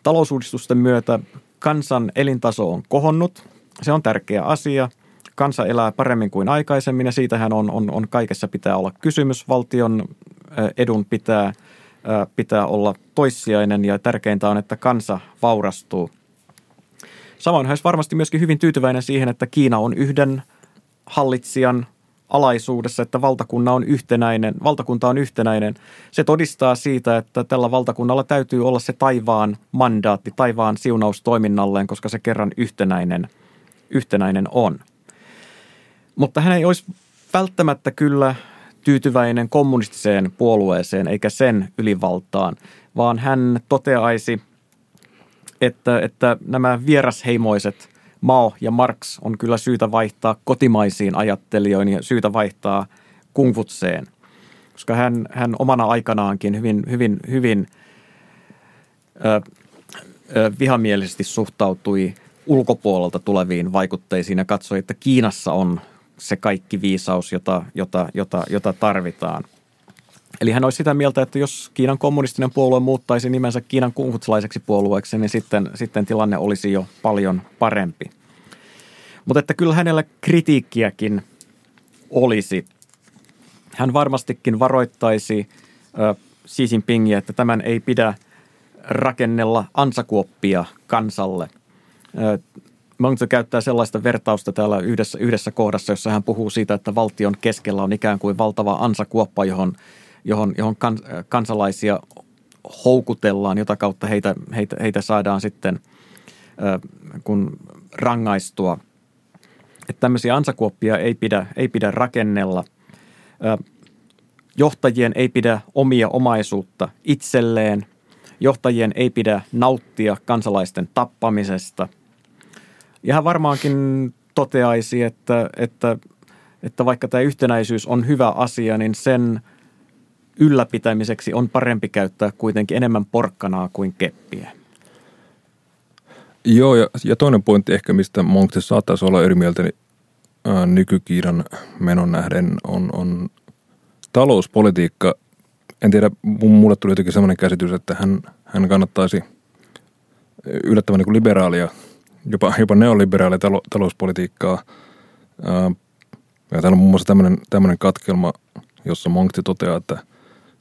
[SPEAKER 4] Talousuudistusten myötä kansan elintaso on kohonnut. Se on tärkeä asia – kansa elää paremmin kuin aikaisemmin ja siitähän on, on, on kaikessa pitää olla kysymys. Valtion edun pitää, pitää olla toissijainen ja tärkeintä on, että kansa vaurastuu. Samoin hän varmasti myöskin hyvin tyytyväinen siihen, että Kiina on yhden hallitsijan alaisuudessa, että valtakunta on yhtenäinen. Valtakunta on yhtenäinen. Se todistaa siitä, että tällä valtakunnalla täytyy olla se taivaan mandaatti, taivaan siunaus toiminnalleen, koska se kerran yhtenäinen, yhtenäinen on – mutta hän ei olisi välttämättä kyllä tyytyväinen kommunistiseen puolueeseen eikä sen ylivaltaan, vaan hän toteaisi, että, että nämä vierasheimoiset Mao ja Marx on kyllä syytä vaihtaa kotimaisiin ajattelijoihin ja syytä vaihtaa kungfutseen, koska hän, hän omana aikanaankin hyvin, hyvin, hyvin ö, ö, vihamielisesti suhtautui ulkopuolelta tuleviin vaikutteisiin ja katsoi, että Kiinassa on se kaikki viisaus, jota, jota, jota, jota tarvitaan. Eli hän olisi sitä mieltä, että jos Kiinan kommunistinen puolue muuttaisi nimensä Kiinan kungfutsalaiseksi puolueeksi, niin sitten, sitten tilanne olisi jo paljon parempi. Mutta että kyllä hänellä kritiikkiäkin olisi. Hän varmastikin varoittaisi ö, Xi Jinpingiä, että tämän ei pidä rakennella ansakuoppia kansalle. Ö, Mengzi käyttää sellaista vertausta täällä yhdessä, yhdessä kohdassa, jossa hän puhuu siitä, että valtion keskellä on ikään kuin valtava ansakuoppa, johon, johon, johon kans, kansalaisia houkutellaan, jota kautta heitä, heitä, heitä saadaan sitten ö, kun rangaistua. Että tämmöisiä ansakuoppia ei pidä, ei pidä rakennella. Ö, johtajien ei pidä omia omaisuutta itselleen. Johtajien ei pidä nauttia kansalaisten tappamisesta – ja hän varmaankin toteaisi, että, että, että vaikka tämä yhtenäisyys on hyvä asia, niin sen ylläpitämiseksi on parempi käyttää kuitenkin enemmän porkkanaa kuin keppiä.
[SPEAKER 5] Joo, ja, ja toinen pointti ehkä, mistä Monkse saattaisi olla eri mieltä niin, ää, nykykiiran menon nähden, on, on talouspolitiikka. En tiedä, mulle tuli jotenkin sellainen käsitys, että hän, hän kannattaisi yllättävän niin kuin liberaalia – jopa, jopa neoliberaalia talo, talouspolitiikkaa. Ja täällä on muun muassa tämmöinen, katkelma, jossa Monkti toteaa, että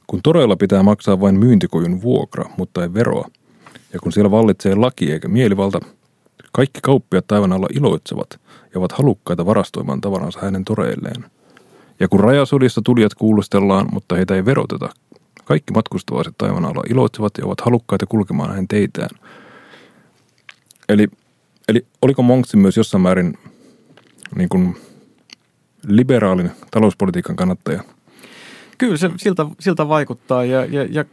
[SPEAKER 5] kun toreilla pitää maksaa vain myyntikojun vuokra, mutta ei veroa, ja kun siellä vallitsee laki eikä mielivalta, kaikki kauppiat taivan alla iloitsevat ja ovat halukkaita varastoimaan tavaransa hänen toreilleen. Ja kun rajasodissa tulijat kuulustellaan, mutta heitä ei veroteta, kaikki matkustavaiset taivan alla iloitsevat ja ovat halukkaita kulkemaan hänen teitään. Eli Eli oliko Monksin myös jossain määrin niin kuin liberaalin talouspolitiikan kannattaja?
[SPEAKER 4] Kyllä se siltä, siltä vaikuttaa ja, ja, ja,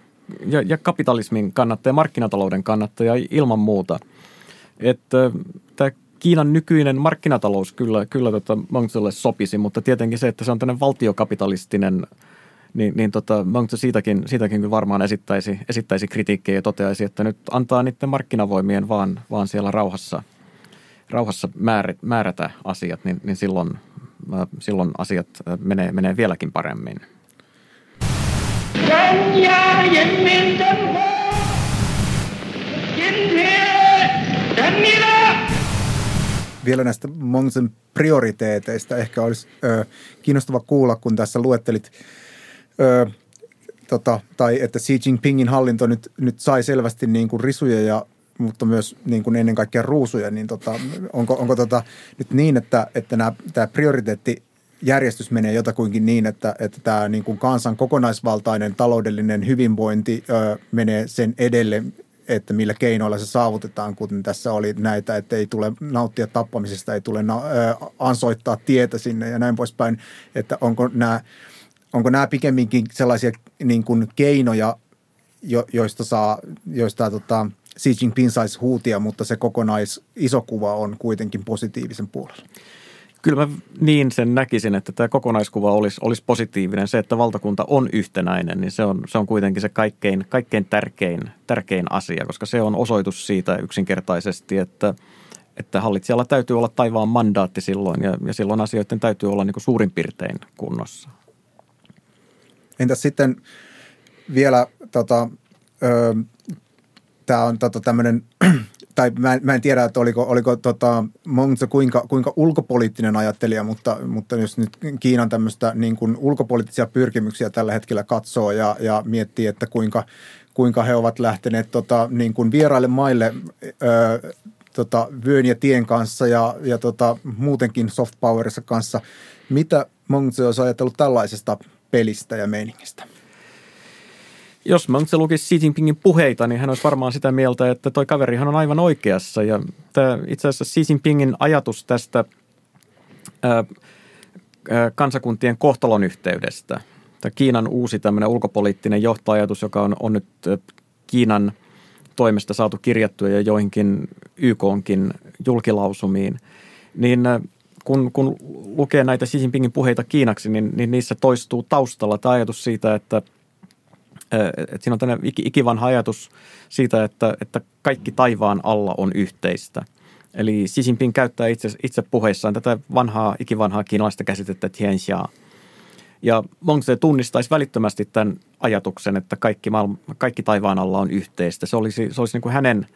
[SPEAKER 4] ja, ja kapitalismin kannattaja, markkinatalouden kannattaja ilman muuta. Että tämä Kiinan nykyinen markkinatalous kyllä, kyllä tota Mongsille sopisi, mutta tietenkin se, että se on tämmöinen valtiokapitalistinen, niin, niin tota, Mongse siitäkin, siitäkin varmaan esittäisi, esittäisi kritiikkiä ja toteaisi, että nyt antaa niiden markkinavoimien vaan, vaan siellä rauhassa – rauhassa määrätä asiat, niin, niin silloin, silloin asiat menee, menee vieläkin paremmin.
[SPEAKER 3] Vielä näistä Mongsen prioriteeteista ehkä olisi ö, kiinnostava kuulla, kun tässä luettelit ö, tota, tai että Xi Jinpingin hallinto nyt, nyt sai selvästi niin kuin risuja ja mutta myös niin kuin ennen kaikkea ruusuja, niin tota, onko, onko tota nyt niin, että, että nämä, tämä prioriteetti järjestys menee jotakuinkin niin, että, että tämä niin kuin kansan kokonaisvaltainen taloudellinen hyvinvointi ö, menee sen edelle, että millä keinoilla se saavutetaan, kuten tässä oli näitä, että ei tule nauttia tappamisesta, ei tule na, ö, ansoittaa tietä sinne ja näin poispäin, että onko nämä, onko nämä pikemminkin sellaisia niin kuin keinoja, jo, joista saa, joista tota, Xi Jinping saisi huutia, mutta se kokonais iso kuva on kuitenkin positiivisen puolella.
[SPEAKER 4] Kyllä mä niin sen näkisin, että tämä kokonaiskuva olisi, olisi positiivinen. Se, että valtakunta on yhtenäinen, niin se on, se on kuitenkin se kaikkein, kaikkein tärkein, tärkein asia, koska se on osoitus siitä yksinkertaisesti, että, että hallitsijalla täytyy olla taivaan mandaatti silloin ja, ja silloin asioiden täytyy olla niin kuin suurin piirtein kunnossa.
[SPEAKER 3] Entäs sitten vielä tota, ö, tämä on tota, tämmöinen, tai mä, mä en tiedä, että oliko, oliko tota, Mongse kuinka, kuinka ulkopoliittinen ajattelija, mutta, mutta jos nyt Kiinan tämmöistä niin kuin ulkopoliittisia pyrkimyksiä tällä hetkellä katsoo ja, ja miettii, että kuinka, kuinka he ovat lähteneet tota, niin kuin vieraille maille ö, tota, vyön ja tien kanssa ja, ja tota, muutenkin soft powerissa kanssa. Mitä Mongse olisi ajatellut tällaisesta pelistä ja meiningistä?
[SPEAKER 4] Jos Mönchse lukisi Xi Jinpingin puheita, niin hän olisi varmaan sitä mieltä, että toi kaverihan on aivan oikeassa. Ja tämä, itse asiassa Xi Jinpingin ajatus tästä ää, kansakuntien kohtalon yhteydestä, tämä Kiinan uusi tämmöinen ulkopoliittinen johtoajatus, joka on, on nyt Kiinan toimesta saatu kirjattua ja joihinkin YKonkin julkilausumiin, niin kun, kun lukee näitä Xi Jinpingin puheita kiinaksi, niin, niin niissä toistuu taustalla tämä ajatus siitä, että – että siinä on tämmöinen ikivanha ajatus siitä, että, että kaikki taivaan alla on yhteistä. Eli Xi Jinping käyttää itse, itse puheissaan tätä vanhaa, ikivanhaa kiinalaista käsitettä tianxia. Ja Mongse tunnistaisi välittömästi tämän ajatuksen, että kaikki, maailma, kaikki taivaan alla on yhteistä. Se olisi, se olisi niin kuin hänen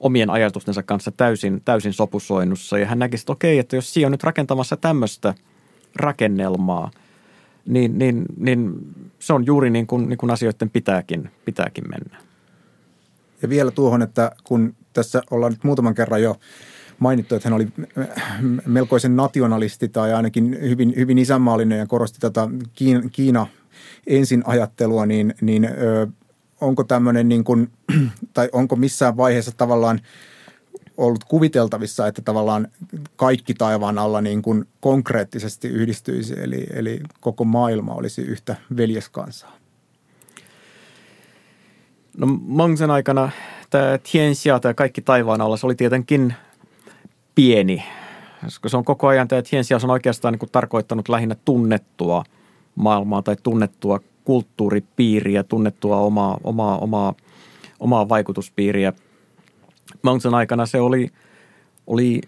[SPEAKER 4] omien ajatustensa kanssa täysin, täysin sopusoinnussa. Ja hän näki, että okei, että jos Xi on nyt rakentamassa tämmöistä rakennelmaa, niin, niin, niin se on juuri niin kuin, niin kuin asioiden pitääkin, pitääkin mennä.
[SPEAKER 3] Ja vielä tuohon, että kun tässä ollaan nyt muutaman kerran jo mainittu, että hän oli melkoisen nationalisti tai ainakin hyvin, hyvin isänmaallinen ja korosti tätä Kiina, Kiina ensin ajattelua, niin, niin ö, onko tämmöinen niin kuin, tai onko missään vaiheessa tavallaan ollut kuviteltavissa, että tavallaan kaikki taivaan alla niin kuin konkreettisesti yhdistyisi, eli, eli koko maailma olisi yhtä veljeskansaa?
[SPEAKER 4] No Mongsen aikana tämä Tianxia, tämä kaikki taivaan alla, se oli tietenkin pieni. Koska se on koko ajan, tämä Tianxia on oikeastaan niin kuin tarkoittanut lähinnä tunnettua maailmaa tai tunnettua kulttuuripiiriä, tunnettua omaa, omaa, omaa, omaa vaikutuspiiriä. Mongsen aikana se oli, oli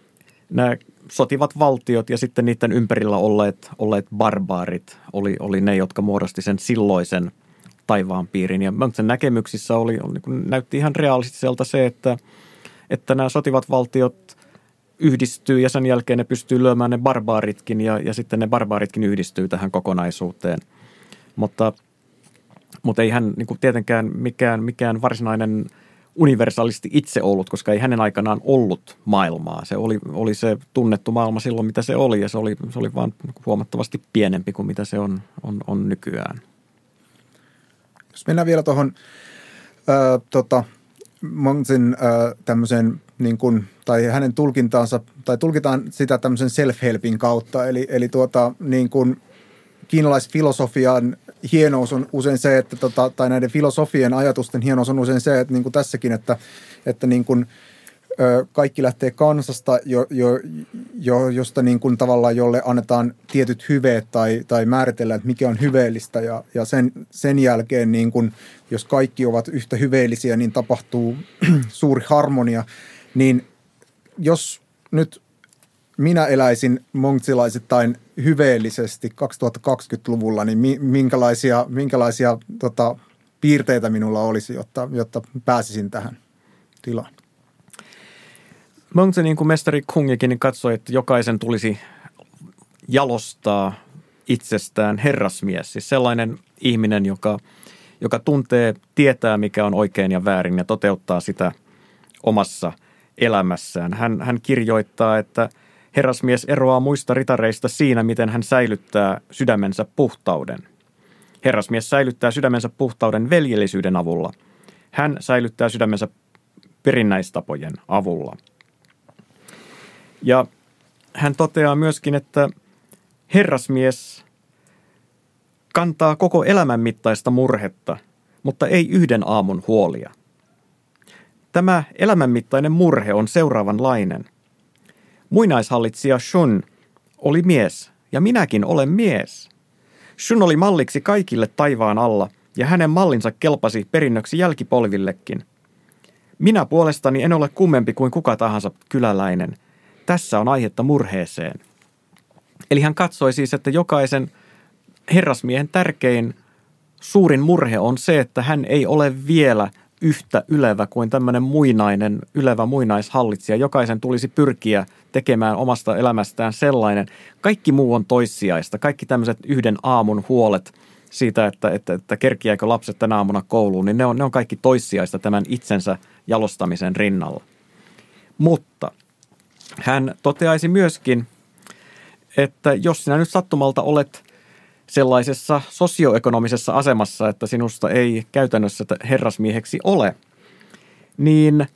[SPEAKER 4] nämä sotivat valtiot ja sitten niiden ympärillä olleet, olleet barbaarit oli, oli ne, jotka muodosti sen silloisen – taivaan piirin. Ja sen näkemyksissä oli, oli niin näytti ihan realistiselta se, että, että nämä sotivat valtiot yhdistyy ja sen jälkeen ne pystyy lyömään ne barbaaritkin ja, ja sitten ne barbaaritkin yhdistyy tähän kokonaisuuteen. Mutta, mutta ei hän niin tietenkään mikään, mikään varsinainen universaalisti itse ollut, koska ei hänen aikanaan ollut maailmaa. Se oli, oli se tunnettu maailma silloin, mitä se oli, ja se oli, se oli vaan huomattavasti pienempi kuin mitä se on, on, on nykyään.
[SPEAKER 3] Jos mennään vielä tuohon äh, tota, Monsin äh, tämmöiseen niin kuin, tai hänen tulkintaansa, tai tulkitaan sitä tämmöisen self-helpin kautta, eli, eli tuota, niin kuin kiinalaisfilosofian hienous on usein se, että tota, tai näiden filosofien ajatusten hienous on usein se, että niin kuin tässäkin, että, että niin kuin, kaikki lähtee kansasta, jo, jo, jo, josta niin kuin tavallaan jolle annetaan tietyt hyveet tai, tai määritellään, että mikä on hyveellistä. Ja, ja sen, sen jälkeen, niin kuin, jos kaikki ovat yhtä hyveellisiä, niin tapahtuu suuri harmonia. Niin jos nyt minä eläisin monksilaisittain hyveellisesti 2020-luvulla, niin minkälaisia, minkälaisia tota, piirteitä minulla olisi, jotta, jotta pääsisin tähän tilaan?
[SPEAKER 4] Mönse, niin kuin mestari Kungikin, niin katsoi, että jokaisen tulisi jalostaa itsestään herrasmies. Siis sellainen ihminen, joka, joka tuntee, tietää mikä on oikein ja väärin ja toteuttaa sitä omassa elämässään. Hän, hän kirjoittaa, että herrasmies eroaa muista ritareista siinä, miten hän säilyttää sydämensä puhtauden. Herrasmies säilyttää sydämensä puhtauden veljellisyyden avulla. Hän säilyttää sydämensä perinnäistapojen avulla – ja hän toteaa myöskin, että herrasmies kantaa koko elämän mittaista murhetta, mutta ei yhden aamun huolia. Tämä elämänmittainen murhe on seuraavanlainen. Muinaishallitsija Shun oli mies, ja minäkin olen mies. Shun oli malliksi kaikille taivaan alla, ja hänen mallinsa kelpasi perinnöksi jälkipolvillekin. Minä puolestani en ole kummempi kuin kuka tahansa kyläläinen – tässä on aihetta murheeseen. Eli hän katsoi siis, että jokaisen herrasmiehen tärkein suurin murhe on se, että hän ei ole vielä yhtä ylevä kuin tämmöinen muinainen, ylevä muinaishallitsija. Jokaisen tulisi pyrkiä tekemään omasta elämästään sellainen. Kaikki muu on toissijaista. Kaikki tämmöiset yhden aamun huolet siitä, että, että, että kerkiääkö lapset tänä aamuna kouluun, niin ne on, ne on kaikki toissijaista tämän itsensä jalostamisen rinnalla. Mutta – hän toteaisi myöskin, että jos sinä nyt sattumalta olet sellaisessa sosioekonomisessa asemassa, että sinusta ei käytännössä herrasmieheksi ole, niin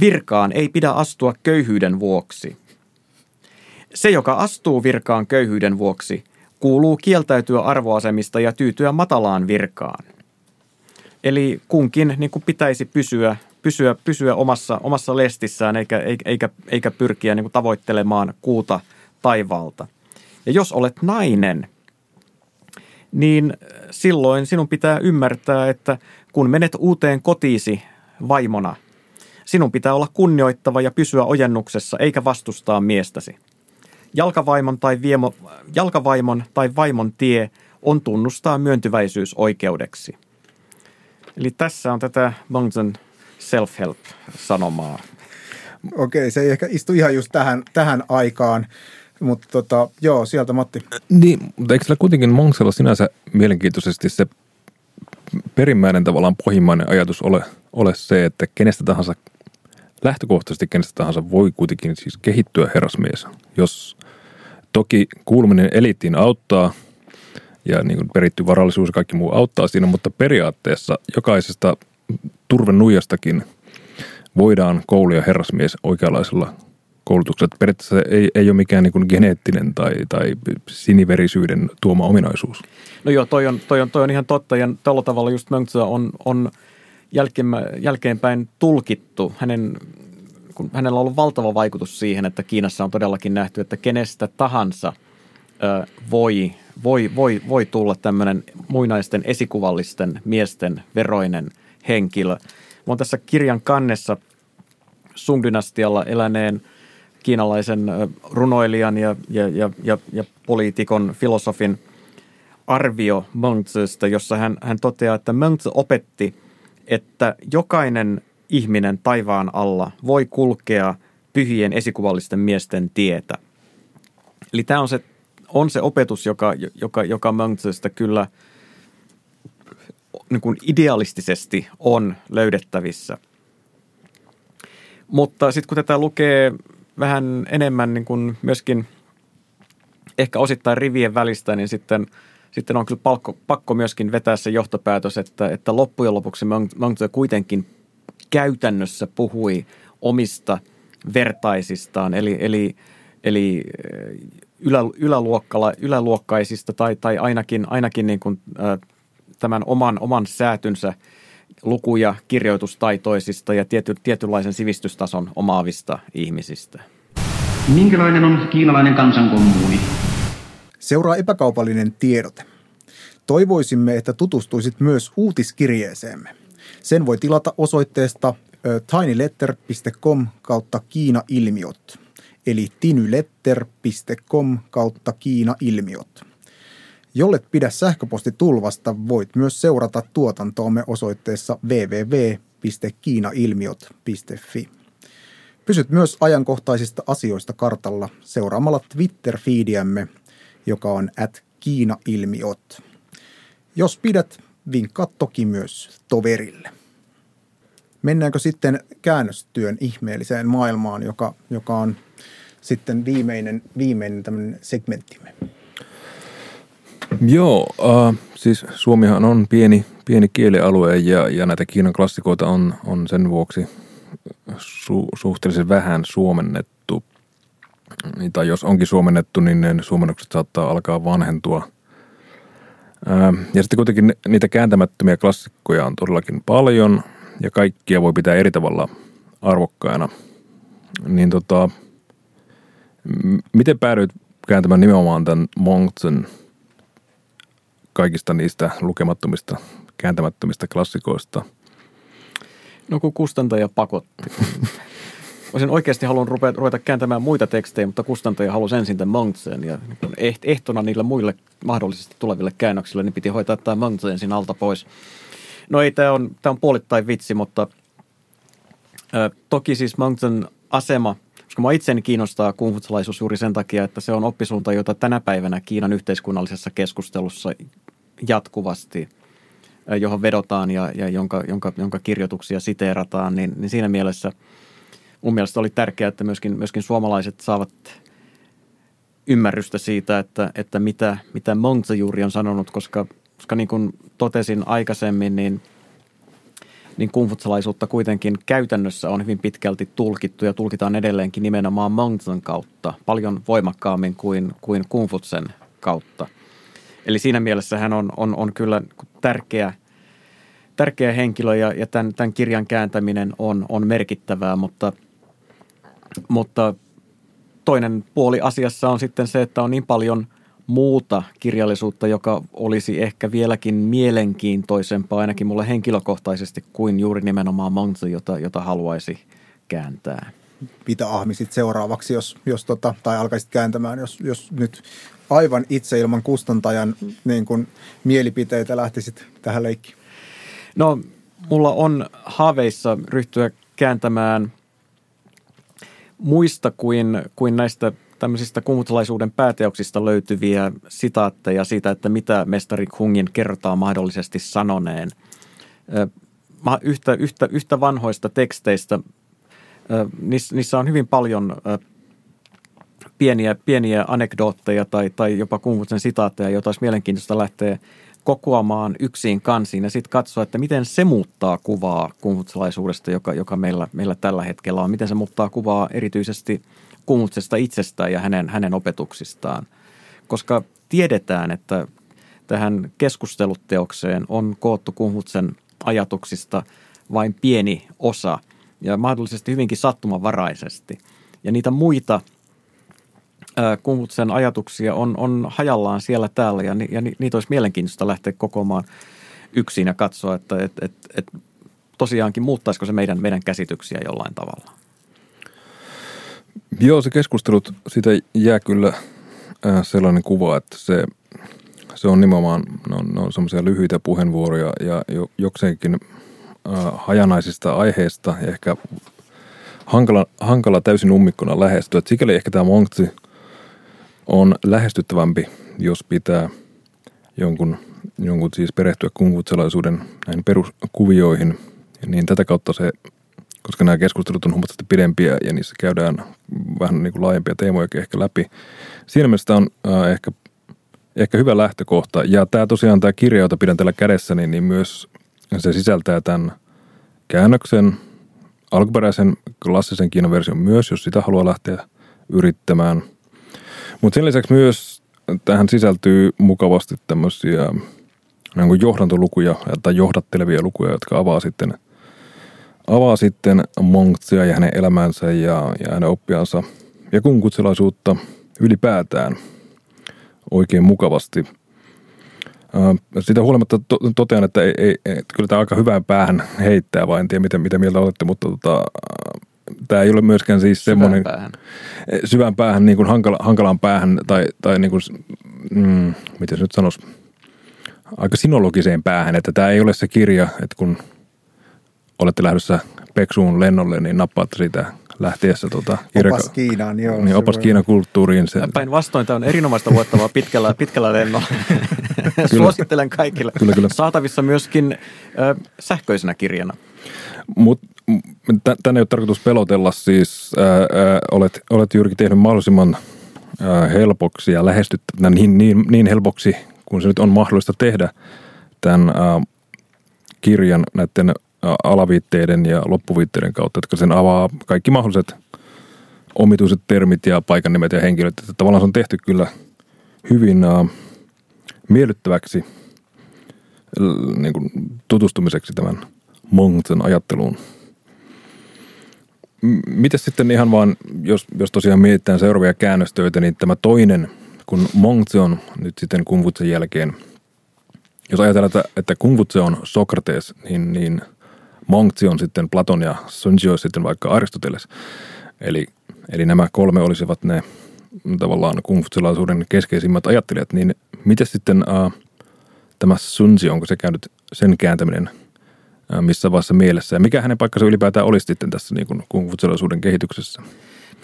[SPEAKER 4] virkaan ei pidä astua köyhyyden vuoksi. Se, joka astuu virkaan köyhyyden vuoksi, kuuluu kieltäytyä arvoasemista ja tyytyä matalaan virkaan. Eli kunkin niin kuin pitäisi pysyä pysyä, pysyä omassa, omassa lestissään eikä, eikä, eikä pyrkiä niin kuin tavoittelemaan kuuta taivaalta. Ja jos olet nainen, niin silloin sinun pitää ymmärtää, että kun menet uuteen kotiisi vaimona, sinun pitää olla kunnioittava ja pysyä ojennuksessa eikä vastustaa miestäsi. Jalkavaimon tai, viemo, jalkavaimon tai vaimon tie on tunnustaa myöntyväisyys oikeudeksi. Eli tässä on tätä Bongsen self-help-sanomaa.
[SPEAKER 3] Okei, se ei ehkä istu ihan just tähän, tähän aikaan, mutta tota, joo, sieltä Matti.
[SPEAKER 5] Niin, mutta eikö sillä kuitenkin Monksella sinänsä mielenkiintoisesti se perimmäinen tavallaan pohjimmainen ajatus ole, ole se, että kenestä tahansa, lähtökohtaisesti kenestä tahansa voi kuitenkin siis kehittyä herrasmies, jos toki kuuluminen eliittiin auttaa ja niin kuin peritty varallisuus ja kaikki muu auttaa siinä, mutta periaatteessa jokaisesta turvenuijastakin voidaan kouluja herrasmies oikeanlaisella koulutuksella. Periaatteessa ei, ei ole mikään niin kuin geneettinen tai, tai siniverisyyden tuoma ominaisuus.
[SPEAKER 4] No joo, toi on, toi on, toi on ihan totta ja tällä tavalla just Mönksä on, on jälkeen, jälkeenpäin tulkittu. Hänen, kun hänellä on ollut valtava vaikutus siihen, että Kiinassa on todellakin nähty, että kenestä tahansa ö, voi, voi, voi, voi tulla tämmöinen muinaisten esikuvallisten miesten veroinen henkilö. Mä oon tässä kirjan kannessa Sung-dynastialla eläneen kiinalaisen runoilijan ja, ja, ja, ja, ja poliitikon, filosofin arvio Mengzistä, jossa hän, hän toteaa, että Mengzi opetti, että jokainen ihminen taivaan alla voi kulkea pyhien esikuvallisten miesten tietä. Eli tämä on se, on se opetus, joka, joka, joka Mengzistä kyllä niin kuin idealistisesti on löydettävissä. Mutta sitten kun tätä lukee vähän enemmän niin kuin myöskin ehkä osittain rivien välistä, niin sitten, sitten on kyllä pakko, pakko myöskin vetää se johtopäätös, että, että loppujen lopuksi Mengzi kuitenkin käytännössä puhui omista vertaisistaan, eli, eli, eli ylä, yläluokkala, yläluokkaisista tai, tai ainakin, ainakin niin kuin, äh, tämän oman, oman säätynsä luku- ja kirjoitustaitoisista ja tiety, tietynlaisen sivistystason omaavista ihmisistä.
[SPEAKER 1] Minkälainen on kiinalainen kansankommuuni?
[SPEAKER 3] Seuraa epäkaupallinen tiedote. Toivoisimme, että tutustuisit myös uutiskirjeeseemme. Sen voi tilata osoitteesta tinyletter.com kautta Kiina-ilmiöt, eli tinyletter.com kautta Kiina-ilmiöt. Jollet pidä sähköpostitulvasta, voit myös seurata tuotantoamme osoitteessa www.kiinailmiot.fi. Pysyt myös ajankohtaisista asioista kartalla seuraamalla Twitter-fiidiämme, joka on at Kiina-ilmiot. Jos pidät, vinkkaa toki myös toverille. Mennäänkö sitten käännöstyön ihmeelliseen maailmaan, joka, joka on sitten viimeinen, viimeinen tämmöinen segmenttimme?
[SPEAKER 5] Joo, äh, siis Suomihan on pieni, pieni kielialue ja, ja näitä Kiinan klassikoita on, on sen vuoksi su, suhteellisen vähän suomennettu. Tai jos onkin suomennettu, niin ne suomennukset saattaa alkaa vanhentua. Äh, ja sitten kuitenkin niitä kääntämättömiä klassikkoja on todellakin paljon ja kaikkia voi pitää eri tavalla arvokkaina. Niin tota, miten päädyit kääntämään nimenomaan tämän Monkton – kaikista niistä lukemattomista, kääntämättömistä klassikoista?
[SPEAKER 4] No kun kustantaja pakotti. Olisin oikeasti halunnut ruveta, ruveta kääntämään muita tekstejä, mutta kustantaja halusi ensin tämän Mongtsen ja ehtona niille muille mahdollisesti tuleville käännöksille, niin piti hoitaa tämä Mongtse ensin alta pois. No ei, tämä on, tämä on puolittain vitsi, mutta ö, toki siis Mongtsen asema – koska mä itseni kiinnostaa kungfutsalaisuus juuri sen takia, että se on oppisuunta, jota tänä päivänä Kiinan yhteiskunnallisessa keskustelussa jatkuvasti, johon vedotaan ja, ja jonka, jonka, jonka kirjoituksia siteerataan, niin, niin siinä mielessä mun mielestä oli tärkeää, että myöskin, myöskin suomalaiset saavat ymmärrystä siitä, että, että mitä, mitä Monza juuri on sanonut, koska, koska niin kuin totesin aikaisemmin, niin – niin kungfutsalaisuutta kuitenkin käytännössä on hyvin pitkälti tulkittu ja tulkitaan edelleenkin nimenomaan Mountain kautta paljon voimakkaammin kuin, kuin kungfutsen kautta. Eli siinä mielessä hän on, on, on kyllä tärkeä, tärkeä henkilö ja, ja tämän, tämän kirjan kääntäminen on, on merkittävää, mutta, mutta toinen puoli asiassa on sitten se, että on niin paljon – muuta kirjallisuutta, joka olisi ehkä vieläkin mielenkiintoisempaa ainakin mulle henkilökohtaisesti kuin juuri nimenomaan Monty, jota, jota haluaisi kääntää.
[SPEAKER 3] Mitä ahmisit seuraavaksi, jos, jos tota, tai alkaisit kääntämään, jos, jos nyt aivan itse ilman kustantajan niin kuin, mielipiteitä lähtisit tähän leikkiin?
[SPEAKER 4] No, mulla on haaveissa ryhtyä kääntämään muista kuin, kuin näistä tämmöisistä kumutalaisuuden pääteoksista löytyviä sitaatteja siitä, että mitä mestari Hungin kertaa mahdollisesti sanoneen. Yhtä, yhtä, yhtä vanhoista teksteistä, niissä on hyvin paljon pieniä, pieniä anekdootteja tai, tai jopa Kungutsen sitaatteja, joita olisi mielenkiintoista lähteä kokoamaan yksin kansiin ja sitten katsoa, että miten se muuttaa kuvaa kungutsalaisuudesta, joka, joka meillä, meillä tällä hetkellä on. Miten se muuttaa kuvaa erityisesti kungutsesta itsestään ja hänen, hänen opetuksistaan. Koska tiedetään, että tähän keskusteluteokseen on koottu Kungutsen ajatuksista vain pieni osa ja mahdollisesti hyvinkin sattumanvaraisesti. Ja niitä muita – Kumputsen ajatuksia on, on hajallaan siellä täällä ja, ni, ja niitä olisi mielenkiintoista lähteä kokoamaan yksin ja katsoa, että et, et, et tosiaankin muuttaisiko se meidän, meidän käsityksiä jollain tavalla.
[SPEAKER 5] Joo, se keskustelut, siitä jää kyllä sellainen kuva, että se, se on nimenomaan, ne on, on semmoisia lyhyitä puheenvuoroja ja jo, jokseenkin äh, hajanaisista aiheista ehkä hankala, hankala täysin ummikkona lähestyä. Sikäli ehkä tämä Monktsi – on lähestyttävämpi, jos pitää jonkun, jonkun siis perehtyä kunkutselaisuuden näihin peruskuvioihin. Niin tätä kautta se, koska nämä keskustelut on huomattavasti pidempiä ja niissä käydään vähän niin kuin laajempia teemoja ehkä läpi. Siinä mielessä on äh, ehkä, ehkä hyvä lähtökohta. Ja tämä tosiaan tämä kirja, jota pidän tällä kädessä, niin, niin myös se sisältää tämän käännöksen, alkuperäisen klassisen Kiinan version myös, jos sitä haluaa lähteä yrittämään – mutta sen lisäksi myös tähän sisältyy mukavasti tämmöisiä niin johdantolukuja tai johdattelevia lukuja, jotka avaa sitten, avaa sitten Monksia ja hänen elämänsä ja, ja hänen oppiansa ja kunkutselaisuutta ylipäätään oikein mukavasti. Sitä huolimatta to, totean, että ei, ei, kyllä tämä aika hyvään päähän heittää, vain en tiedä mitä, mitä mieltä olette, mutta tota, tämä ei ole myöskään siis semmoinen...
[SPEAKER 4] Päähän.
[SPEAKER 5] Syvään päähän. niin kuin hankala, hankalaan päähän tai, tai niin kuin, mm, miten se nyt sanoisi, aika sinologiseen päähän, että tämä ei ole se kirja, että kun olette lähdössä Peksuun lennolle, niin nappaatte siitä lähtiessä tota,
[SPEAKER 3] kirjaka- opas Kiinaan, joo.
[SPEAKER 5] Niin, opas Kiinan kulttuuriin. Se.
[SPEAKER 4] Päinvastoin tämä on erinomaista luettavaa pitkällä, pitkällä lennolla. Suosittelen kaikille. Kyllä, kyllä. Saatavissa myöskin äh, sähköisenä kirjana.
[SPEAKER 5] Mutta tänne ei ole tarkoitus pelotella siis, ää, ää, olet, olet Jyrki tehnyt mahdollisimman ää, helpoksi ja lähestyttävänä niin, niin, niin helpoksi kuin se nyt on mahdollista tehdä tämän ää, kirjan näiden ää, alaviitteiden ja loppuviitteiden kautta, jotka sen avaa kaikki mahdolliset omituiset termit ja paikan nimet ja henkilöt. Että tavallaan se on tehty kyllä hyvin ää, miellyttäväksi niin kuin tutustumiseksi tämän Monksen ajatteluun. Miten sitten ihan vaan, jos, jos tosiaan mietitään seuraavia käännöstöitä, niin tämä toinen, kun Mongtse on nyt sitten Kungfutsen jälkeen, jos ajatellaan, että, että on Sokrates, niin, niin Mongtse on sitten Platon ja Sunji on sitten vaikka Aristoteles. Eli, eli nämä kolme olisivat ne tavallaan kungfutselaisuuden keskeisimmät ajattelijat, niin miten sitten uh, tämä Sunji, onko se käynyt sen kääntäminen – missä vaiheessa mielessä ja mikä hänen paikkansa ylipäätään olisi sitten tässä niin kuin kehityksessä?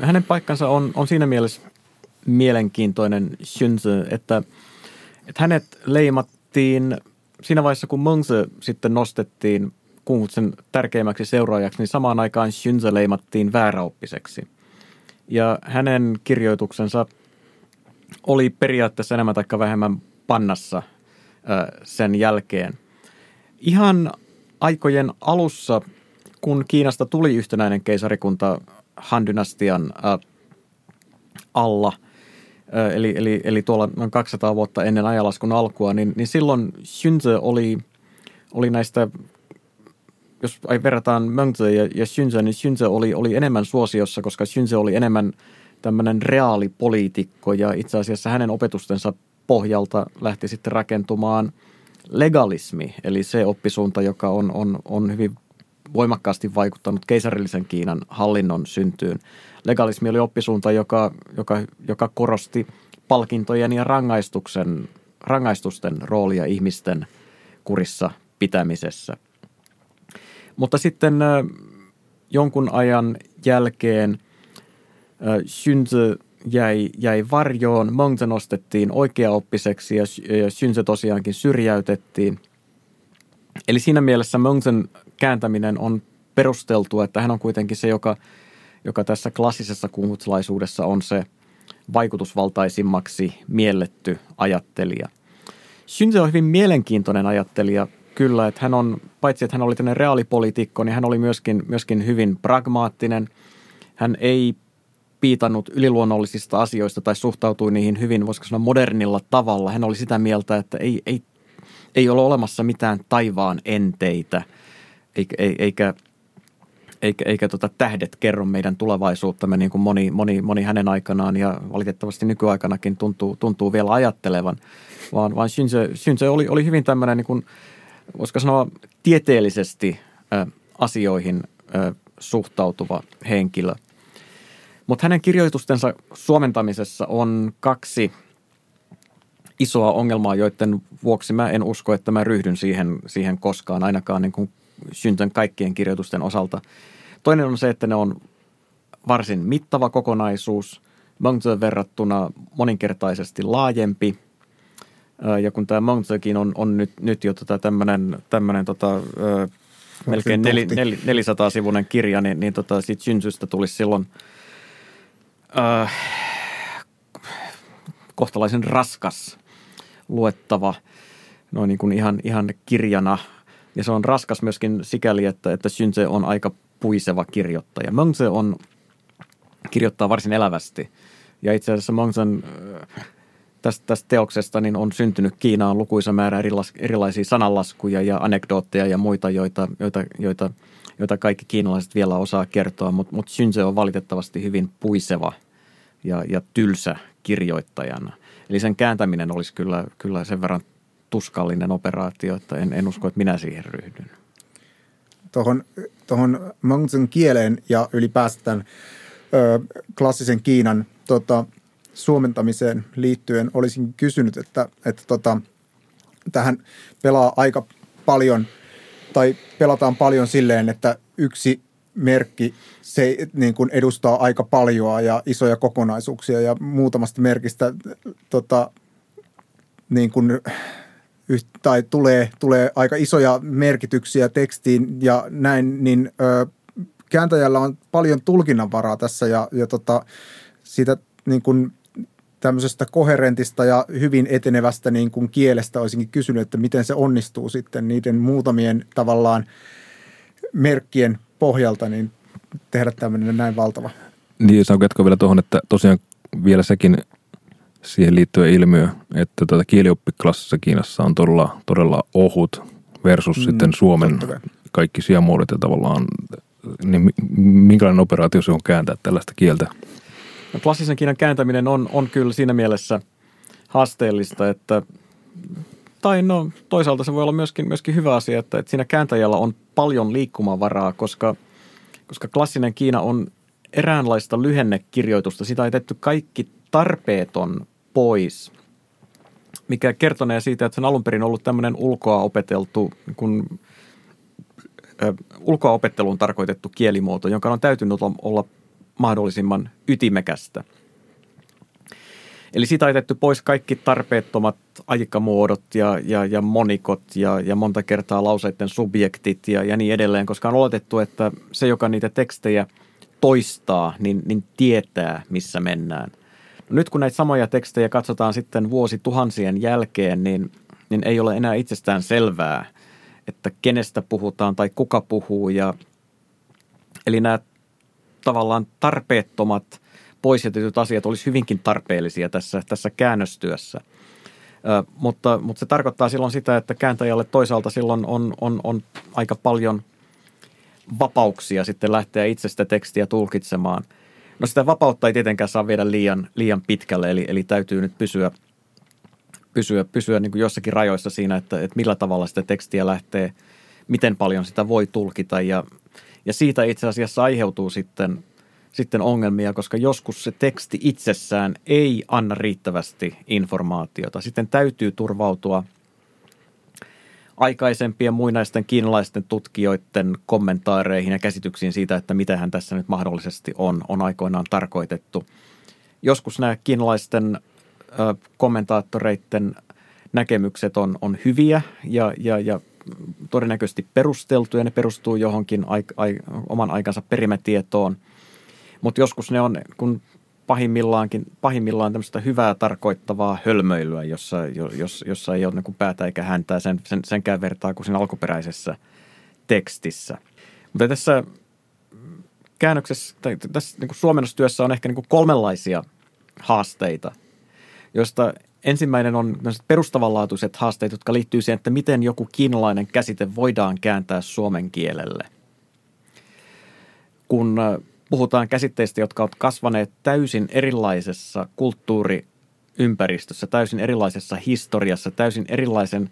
[SPEAKER 4] Hänen paikkansa on, on siinä mielessä mielenkiintoinen Shunzi, että, että hänet leimattiin siinä vaiheessa, kun Mengzi sitten nostettiin Kungfutsen tärkeimmäksi seuraajaksi, niin samaan aikaan Shunzi leimattiin vääräoppiseksi. Ja hänen kirjoituksensa oli periaatteessa enemmän tai vähemmän pannassa sen jälkeen. Ihan aikojen alussa, kun Kiinasta tuli yhtenäinen keisarikunta Han-dynastian äh, alla, äh, eli, eli, eli tuolla noin 200 vuotta ennen ajalaskun alkua, niin, niin silloin Xunzi oli, oli näistä jos verrataan Mengzi ja, ja Xunzi, niin Xunzi oli, oli enemmän suosiossa, koska Xunzi oli enemmän tämmöinen reaalipoliitikko ja itse asiassa hänen opetustensa pohjalta lähti sitten rakentumaan – legalismi, eli se oppisuunta, joka on, on, on hyvin voimakkaasti vaikuttanut keisarillisen Kiinan hallinnon syntyyn. Legalismi oli oppisuunta, joka, joka, joka korosti palkintojen ja rangaistuksen, rangaistusten roolia ihmisten kurissa pitämisessä. Mutta sitten jonkun ajan jälkeen Xunzi jäi, jäi varjoon, Mengzi nostettiin oikeaoppiseksi ja, Xunzi tosiaankin syrjäytettiin. Eli siinä mielessä Mengzin kääntäminen on perusteltua, että hän on kuitenkin se, joka, joka tässä klassisessa kungutsalaisuudessa on se vaikutusvaltaisimmaksi mielletty ajattelija. Xunzi on hyvin mielenkiintoinen ajattelija kyllä, että hän on, paitsi että hän oli tämmöinen reaalipoliitikko, niin hän oli myöskin, myöskin hyvin pragmaattinen. Hän ei piitannut yliluonnollisista asioista tai suhtautui niihin hyvin, voisiko sanoa modernilla tavalla. Hän oli sitä mieltä, että ei, ei, ei ole olemassa mitään taivaan enteitä, eikä, eikä, eikä, eikä tota tähdet kerro meidän tulevaisuuttamme niin kuin moni, moni, moni hänen aikanaan ja valitettavasti nykyaikanakin tuntuu, tuntuu vielä ajattelevan, vaan, vaan Shinse, Shinse oli, oli hyvin tämmöinen niin kuin, voisiko sanoa tieteellisesti ä, asioihin ä, suhtautuva henkilö – mutta hänen kirjoitustensa suomentamisessa on kaksi isoa ongelmaa, joiden vuoksi mä en usko, että mä ryhdyn siihen, siihen koskaan, ainakaan niin kuin syntön kaikkien kirjoitusten osalta. Toinen on se, että ne on varsin mittava kokonaisuus, Mengzeen verrattuna moninkertaisesti laajempi. Ja kun tämä Mengzekin on, on nyt, nyt jo tota tämmöinen tämmönen tota, melkein nel, nel, 400-sivuinen kirja, niin, niin tota, siitä synsystä tulisi silloin – äh, kohtalaisen raskas luettava noin niin kuin ihan, ihan kirjana. Ja se on raskas myöskin sikäli, että, että Synse on aika puiseva kirjoittaja. Mengse on, kirjoittaa varsin elävästi. Ja itse asiassa Mengsen äh, tästä, tästä teoksesta niin on syntynyt Kiinaan lukuisa määrä erilaisia sananlaskuja ja anekdootteja ja muita, joita, joita, joita – joita kaikki kiinalaiset vielä osaa kertoa, mutta mut Synse on valitettavasti hyvin puiseva ja, ja tylsä kirjoittajana. Eli sen kääntäminen olisi kyllä, kyllä sen verran tuskallinen operaatio, että en, en usko, että minä siihen ryhdyn.
[SPEAKER 3] Tuohon, tuohon Mangzhen kieleen ja ylipäätään klassisen Kiinan tota, suomentamiseen liittyen olisin kysynyt, että, että tota, tähän pelaa aika paljon – tai pelataan paljon silleen, että yksi merkki se niin kuin edustaa aika paljon ja isoja kokonaisuuksia ja muutamasta merkistä tota, niin kuin, tai tulee, tulee aika isoja merkityksiä tekstiin ja näin, niin ö, kääntäjällä on paljon tulkinnanvaraa tässä ja, ja tota, siitä niin kuin tämmöisestä koherentista ja hyvin etenevästä niin kuin kielestä olisinkin kysynyt, että miten se onnistuu sitten niiden muutamien tavallaan merkkien pohjalta niin tehdä tämmöinen näin valtava.
[SPEAKER 5] Niin, saanko jatkaa vielä tuohon, että tosiaan vielä sekin siihen liittyen ilmiö, että tuota kielioppiklassissa Kiinassa on todella, todella ohut versus mm, sitten Suomen kaikki sijamuodot ja tavallaan, niin minkälainen operaatio se on kääntää tällaista kieltä?
[SPEAKER 4] No, klassisen Kiinan kääntäminen on, on kyllä siinä mielessä haasteellista, että tai no toisaalta se voi olla myöskin, myöskin hyvä asia, että, että siinä kääntäjällä on paljon liikkumavaraa, koska, koska klassinen Kiina on eräänlaista lyhennekirjoitusta. Sitä on tehty kaikki tarpeeton pois, mikä kertonee siitä, että se on alun perin ollut tämmöinen ulkoa opeteltu, kun ö, ulkoa opetteluun tarkoitettu kielimuoto, jonka on täytynyt olla mahdollisimman ytimekästä. Eli siitä on jätetty pois kaikki tarpeettomat aikamuodot ja, ja, ja monikot ja, ja monta kertaa lauseiden subjektit ja, ja niin edelleen, koska on oletettu, että se, joka niitä tekstejä toistaa, niin, niin tietää, missä mennään. No nyt kun näitä samoja tekstejä katsotaan sitten vuosi tuhansien jälkeen, niin, niin ei ole enää itsestään selvää, että kenestä puhutaan tai kuka puhuu. Ja, eli nämä tavallaan tarpeettomat poisjätetyt asiat olisi hyvinkin tarpeellisia tässä, tässä käännöstyössä. Ö, mutta, mutta se tarkoittaa silloin sitä, että kääntäjälle toisaalta silloin on, on, on aika paljon vapauksia sitten lähteä itse sitä tekstiä tulkitsemaan. No sitä vapautta ei tietenkään saa viedä liian, liian pitkälle, eli, eli täytyy nyt pysyä, pysyä, pysyä niin kuin jossakin rajoissa siinä, että, että millä tavalla sitä tekstiä lähtee, miten paljon sitä voi tulkita ja ja siitä itse asiassa aiheutuu sitten, sitten ongelmia, koska joskus se teksti itsessään ei anna riittävästi informaatiota. Sitten täytyy turvautua aikaisempien muinaisten kiinalaisten tutkijoiden kommentaareihin ja käsityksiin siitä, että mitä hän tässä nyt mahdollisesti on, on aikoinaan tarkoitettu. Joskus nämä kiinalaisten kommentaattoreiden näkemykset on, on hyviä ja, ja, ja todennäköisesti perusteltuja. Ne perustuu johonkin ai, ai, oman aikansa perimätietoon. Mutta joskus ne on, kun pahimmillaankin, pahimmillaan tämmöistä hyvää tarkoittavaa hölmöilyä, jossa, jos, jossa ei ole niin päätä eikä häntää sen, sen, senkään vertaa kuin siinä alkuperäisessä tekstissä. Mutta tässä käännöksessä, tai tässä niin kuin suomennostyössä on ehkä niin kolmenlaisia haasteita, joista ensimmäinen on perustavanlaatuiset haasteet, jotka liittyy siihen, että miten joku kiinalainen käsite voidaan kääntää suomen kielelle. Kun puhutaan käsitteistä, jotka ovat kasvaneet täysin erilaisessa kulttuuriympäristössä, täysin erilaisessa historiassa, täysin erilaisen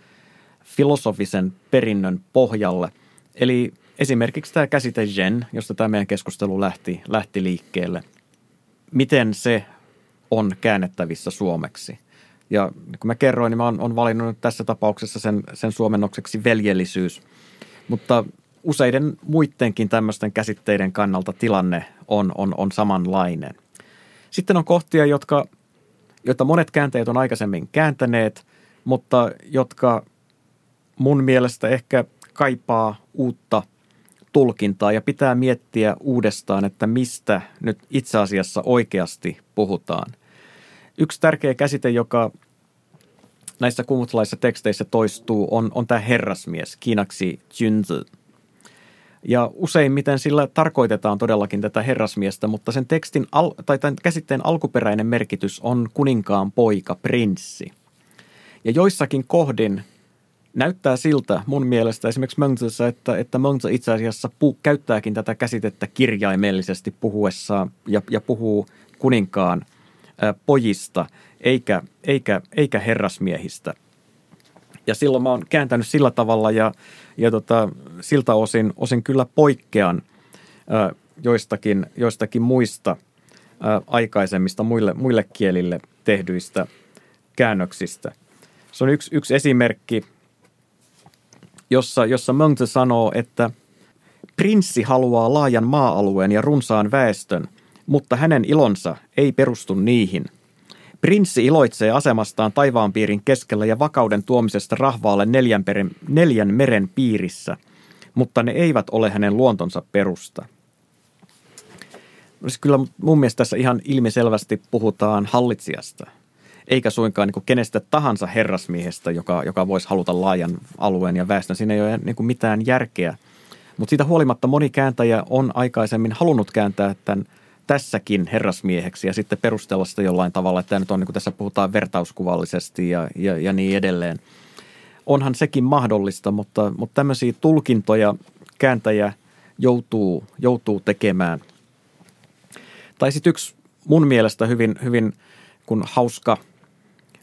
[SPEAKER 4] filosofisen perinnön pohjalle. Eli esimerkiksi tämä käsite gen, josta tämä meidän keskustelu lähti, lähti liikkeelle. Miten se on käännettävissä suomeksi? Ja niin kun mä kerroin, niin mä oon, oon valinnut tässä tapauksessa sen, sen suomennokseksi veljellisyys. Mutta useiden muidenkin tämmöisten käsitteiden kannalta tilanne on, on, on samanlainen. Sitten on kohtia, jotka, joita monet kääntäjät on aikaisemmin kääntäneet, mutta jotka mun mielestä ehkä kaipaa uutta tulkintaa ja pitää miettiä uudestaan, että mistä nyt itse asiassa oikeasti puhutaan. Yksi tärkeä käsite, joka näissä kumutlaisissa teksteissä toistuu, on, on tämä herrasmies, kiinaksi junzi – ja useimmiten sillä tarkoitetaan todellakin tätä herrasmiestä, mutta sen tekstin al- tai tämän käsitteen alkuperäinen merkitys on kuninkaan poika, prinssi. Ja joissakin kohdin näyttää siltä mun mielestä esimerkiksi Mönzössä, että, että Mönzö itse asiassa pu- käyttääkin tätä käsitettä kirjaimellisesti puhuessaan ja, ja puhuu kuninkaan pojista eikä, eikä, eikä herrasmiehistä. Ja silloin mä oon kääntänyt sillä tavalla ja ja tota, siltä osin, osin kyllä poikkean ä, joistakin, joistakin muista ä, aikaisemmista muille, muille kielille tehdyistä käännöksistä. Se on yksi, yksi esimerkki, jossa, jossa Mönte sanoo, että prinssi haluaa laajan maa-alueen ja runsaan väestön, mutta hänen ilonsa ei perustu niihin – Prinssi iloitsee asemastaan taivaanpiirin keskellä ja vakauden tuomisesta rahvaalle neljän, peren, neljän meren piirissä, mutta ne eivät ole hänen luontonsa perusta. Siis kyllä mun mielestä tässä ihan ilmiselvästi puhutaan hallitsijasta, eikä suinkaan niin kenestä tahansa herrasmiehestä, joka, joka voisi haluta laajan alueen ja väestön. Siinä ei ole niin mitään järkeä. Mutta siitä huolimatta moni kääntäjä on aikaisemmin halunnut kääntää tämän – tässäkin herrasmieheksi ja sitten perustella sitä jollain tavalla, että nyt on niin kuin tässä puhutaan vertauskuvallisesti ja, ja, ja niin edelleen. Onhan sekin mahdollista, mutta, mutta tämmöisiä tulkintoja kääntäjä joutuu, joutuu tekemään. Tai sitten yksi mun mielestä hyvin, hyvin kun hauska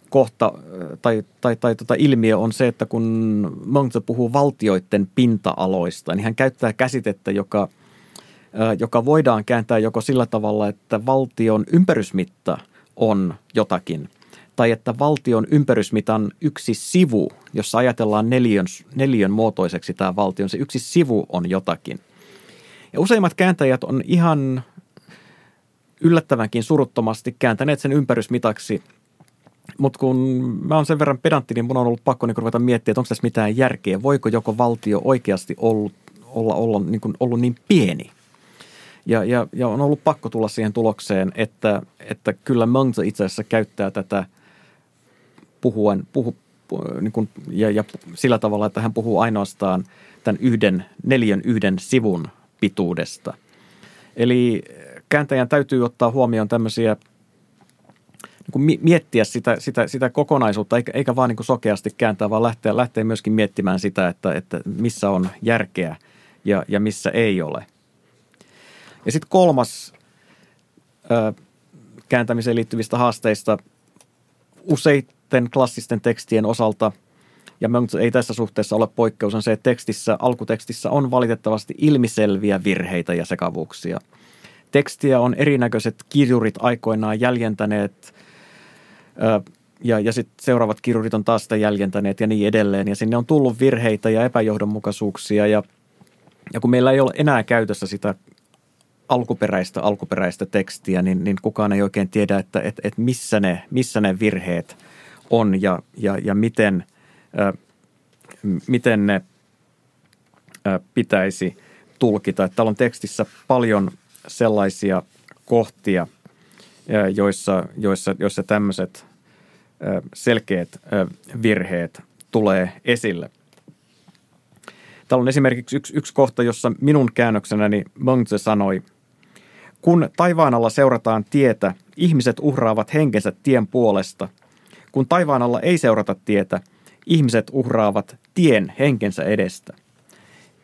[SPEAKER 4] kohta tai, tai, tai tota ilmiö on se, että kun Monte puhuu valtioiden pinta-aloista, niin hän käyttää käsitettä, joka – joka voidaan kääntää joko sillä tavalla, että valtion ympärysmitta on jotakin, tai että valtion ympärysmitan yksi sivu, jossa ajatellaan neljön, neljön muotoiseksi tämä valtion, se yksi sivu on jotakin. Ja useimmat kääntäjät on ihan yllättävänkin suruttomasti kääntäneet sen ympärysmitaksi mutta kun mä oon sen verran pedantti, niin mun on ollut pakko niin ruveta miettiä, että onko tässä mitään järkeä. Voiko joko valtio oikeasti ollut, olla, olla, niin kuin ollut niin pieni – ja, ja, ja on ollut pakko tulla siihen tulokseen, että, että kyllä Mönze itse asiassa käyttää tätä puhuen, puhu, niin kuin, ja, ja sillä tavalla, että hän puhuu ainoastaan tämän yhden, neljän yhden sivun pituudesta. Eli kääntäjän täytyy ottaa huomioon tämmöisiä niin kuin miettiä sitä, sitä, sitä kokonaisuutta, eikä, eikä vaan niin kuin sokeasti kääntää, vaan lähteä, lähteä myöskin miettimään sitä, että, että missä on järkeä ja, ja missä ei ole. Ja sitten kolmas ö, kääntämiseen liittyvistä haasteista useiden klassisten tekstien osalta, ja ei tässä suhteessa ole poikkeus, on se, että tekstissä, alkutekstissä on valitettavasti ilmiselviä virheitä ja sekavuuksia. Tekstiä on erinäköiset kirjurit aikoinaan jäljentäneet ö, ja, ja sitten seuraavat kirjurit on taas sitä jäljentäneet ja niin edelleen. Ja sinne on tullut virheitä ja epäjohdonmukaisuuksia ja, ja kun meillä ei ole enää käytössä sitä alkuperäistä alkuperäistä tekstiä, niin, niin kukaan ei oikein tiedä, että et, et missä, ne, missä ne virheet on ja, ja, ja miten, äh, miten ne äh, pitäisi tulkita. Että täällä on tekstissä paljon sellaisia kohtia, äh, joissa, joissa, joissa tämmöiset äh, selkeät äh, virheet tulee esille – Täällä on esimerkiksi yksi, yksi kohta, jossa minun käännöksenäni Mönze sanoi, kun taivaan alla seurataan tietä, ihmiset uhraavat henkensä tien puolesta. Kun taivaan alla ei seurata tietä, ihmiset uhraavat tien henkensä edestä.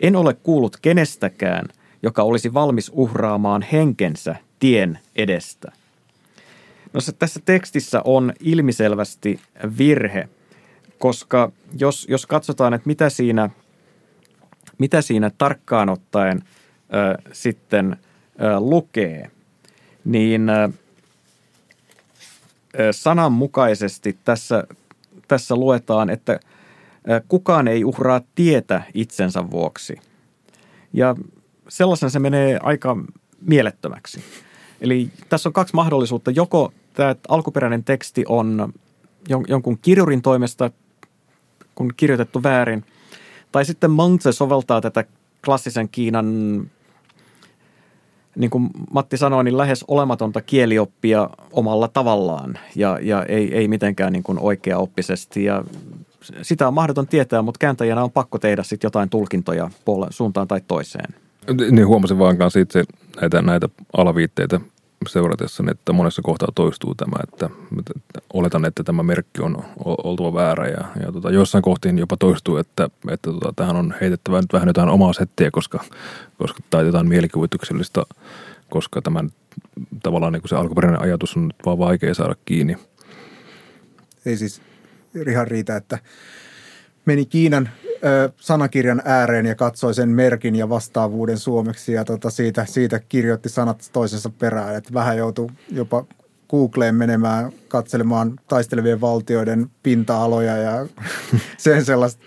[SPEAKER 4] En ole kuullut kenestäkään, joka olisi valmis uhraamaan henkensä tien edestä. No se, tässä tekstissä on ilmiselvästi virhe, koska jos, jos katsotaan, että mitä siinä, mitä siinä tarkkaan ottaen ö, sitten – lukee, niin sananmukaisesti tässä, tässä luetaan, että kukaan ei uhraa tietä itsensä vuoksi. Ja sellaisen se menee aika mielettömäksi. Eli tässä on kaksi mahdollisuutta. Joko tämä alkuperäinen teksti on jonkun kirjurin toimesta kun kirjoitettu väärin, tai sitten Mangtse soveltaa tätä klassisen Kiinan niin kuin Matti sanoi, niin lähes olematonta kielioppia omalla tavallaan ja, ja ei, ei mitenkään niin kuin oikeaoppisesti. Ja sitä on mahdoton tietää, mutta kääntäjänä on pakko tehdä sitten jotain tulkintoja puoleen, suuntaan tai toiseen.
[SPEAKER 5] Niin huomasin vaan kanssa itse näitä, näitä alaviitteitä seuratessa, että monessa kohtaa toistuu tämä, että, että oletan, että tämä merkki on oltava väärä ja, ja tota, jossain kohtiin jopa toistuu, että, että tota, tähän on heitettävä nyt vähän jotain omaa settiä, koska, koska tai jotain mielikuvituksellista, koska tämän tavallaan niin kuin se alkuperäinen ajatus on nyt vaan vaikea saada kiinni.
[SPEAKER 3] Ei siis ihan riitä, että meni Kiinan ö, sanakirjan ääreen ja katsoi sen merkin ja vastaavuuden suomeksi ja tota siitä, siitä kirjoitti sanat toisensa perään. Että vähän joutui jopa Googleen menemään katselemaan taistelevien valtioiden pinta-aloja ja sen sellaista.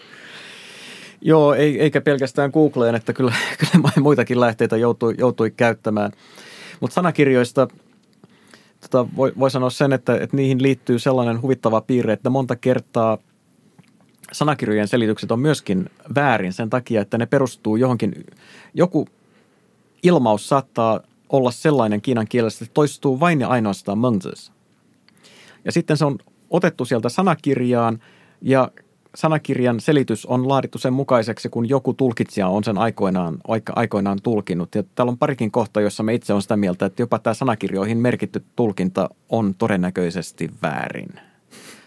[SPEAKER 4] Joo, ei, eikä pelkästään Googleen, että kyllä, kyllä muitakin lähteitä joutui, joutui käyttämään. Mutta sanakirjoista tota, voi, voi sanoa sen, että, että niihin liittyy sellainen huvittava piirre, että monta kertaa – sanakirjojen selitykset on myöskin väärin sen takia, että ne perustuu johonkin, joku ilmaus saattaa olla sellainen kiinan kielessä, että toistuu vain ja ainoastaan Moses. Ja sitten se on otettu sieltä sanakirjaan ja sanakirjan selitys on laadittu sen mukaiseksi, kun joku tulkitsija on sen aikoinaan, aikoinaan tulkinnut. Ja täällä on parikin kohta, jossa me itse on sitä mieltä, että jopa tämä sanakirjoihin merkitty tulkinta on todennäköisesti väärin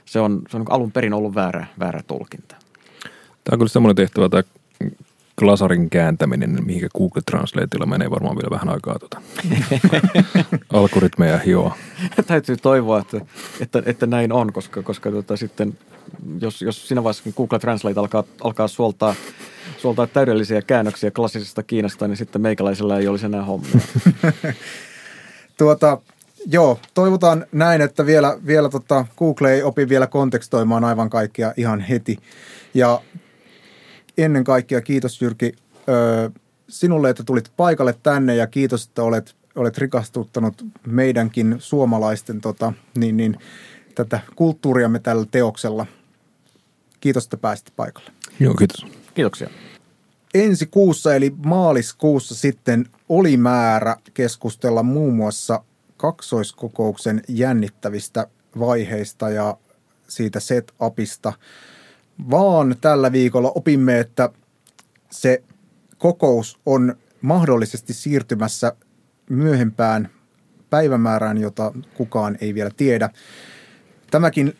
[SPEAKER 4] se on, se on alun perin ollut väärä, väärä tulkinta.
[SPEAKER 5] Tämä on kyllä semmoinen tehtävä, tämä glasarin kääntäminen, mihinkä Google Translateilla menee varmaan vielä vähän aikaa tuota. algoritmeja hioa.
[SPEAKER 4] Täytyy toivoa, että, että, että näin on, koska, koska tuota, sitten jos, jos siinä vaiheessa, kun Google Translate alkaa, alkaa suoltaa, suoltaa täydellisiä käännöksiä klassisesta Kiinasta, niin sitten meikäläisellä ei olisi enää hommia.
[SPEAKER 3] tuota, Joo, toivotaan näin, että vielä, vielä tota, Google ei opi vielä kontekstoimaan aivan kaikkia ihan heti. Ja ennen kaikkea kiitos Jyrki ö, sinulle, että tulit paikalle tänne ja kiitos, että olet, olet rikastuttanut meidänkin suomalaisten tota, niin, niin, tätä kulttuuriamme tällä teoksella. Kiitos, että pääsit paikalle.
[SPEAKER 5] Joo, kiitos.
[SPEAKER 4] Kiitoksia.
[SPEAKER 3] Ensi kuussa eli maaliskuussa sitten oli määrä keskustella muun muassa – kaksoiskokouksen jännittävistä vaiheista ja siitä setupista, vaan tällä viikolla opimme, että se kokous on mahdollisesti siirtymässä myöhempään päivämäärään, jota kukaan ei vielä tiedä. Tämäkin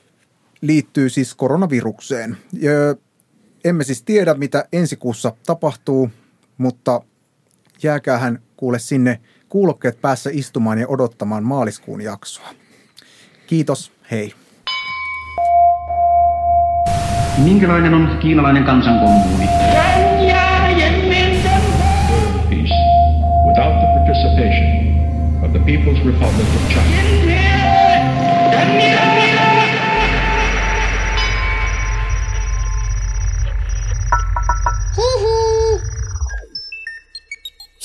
[SPEAKER 3] liittyy siis koronavirukseen. Emme siis tiedä, mitä ensi kuussa tapahtuu, mutta jääkäähän kuule sinne – kuulokkeet päässä istumaan ja odottamaan maaliskuun jaksoa. Kiitos, hei.
[SPEAKER 1] Minkälainen on kiinalainen kansankommuuni?
[SPEAKER 2] Peace. Without the participation of the People's Republic of China.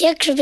[SPEAKER 6] Jakże.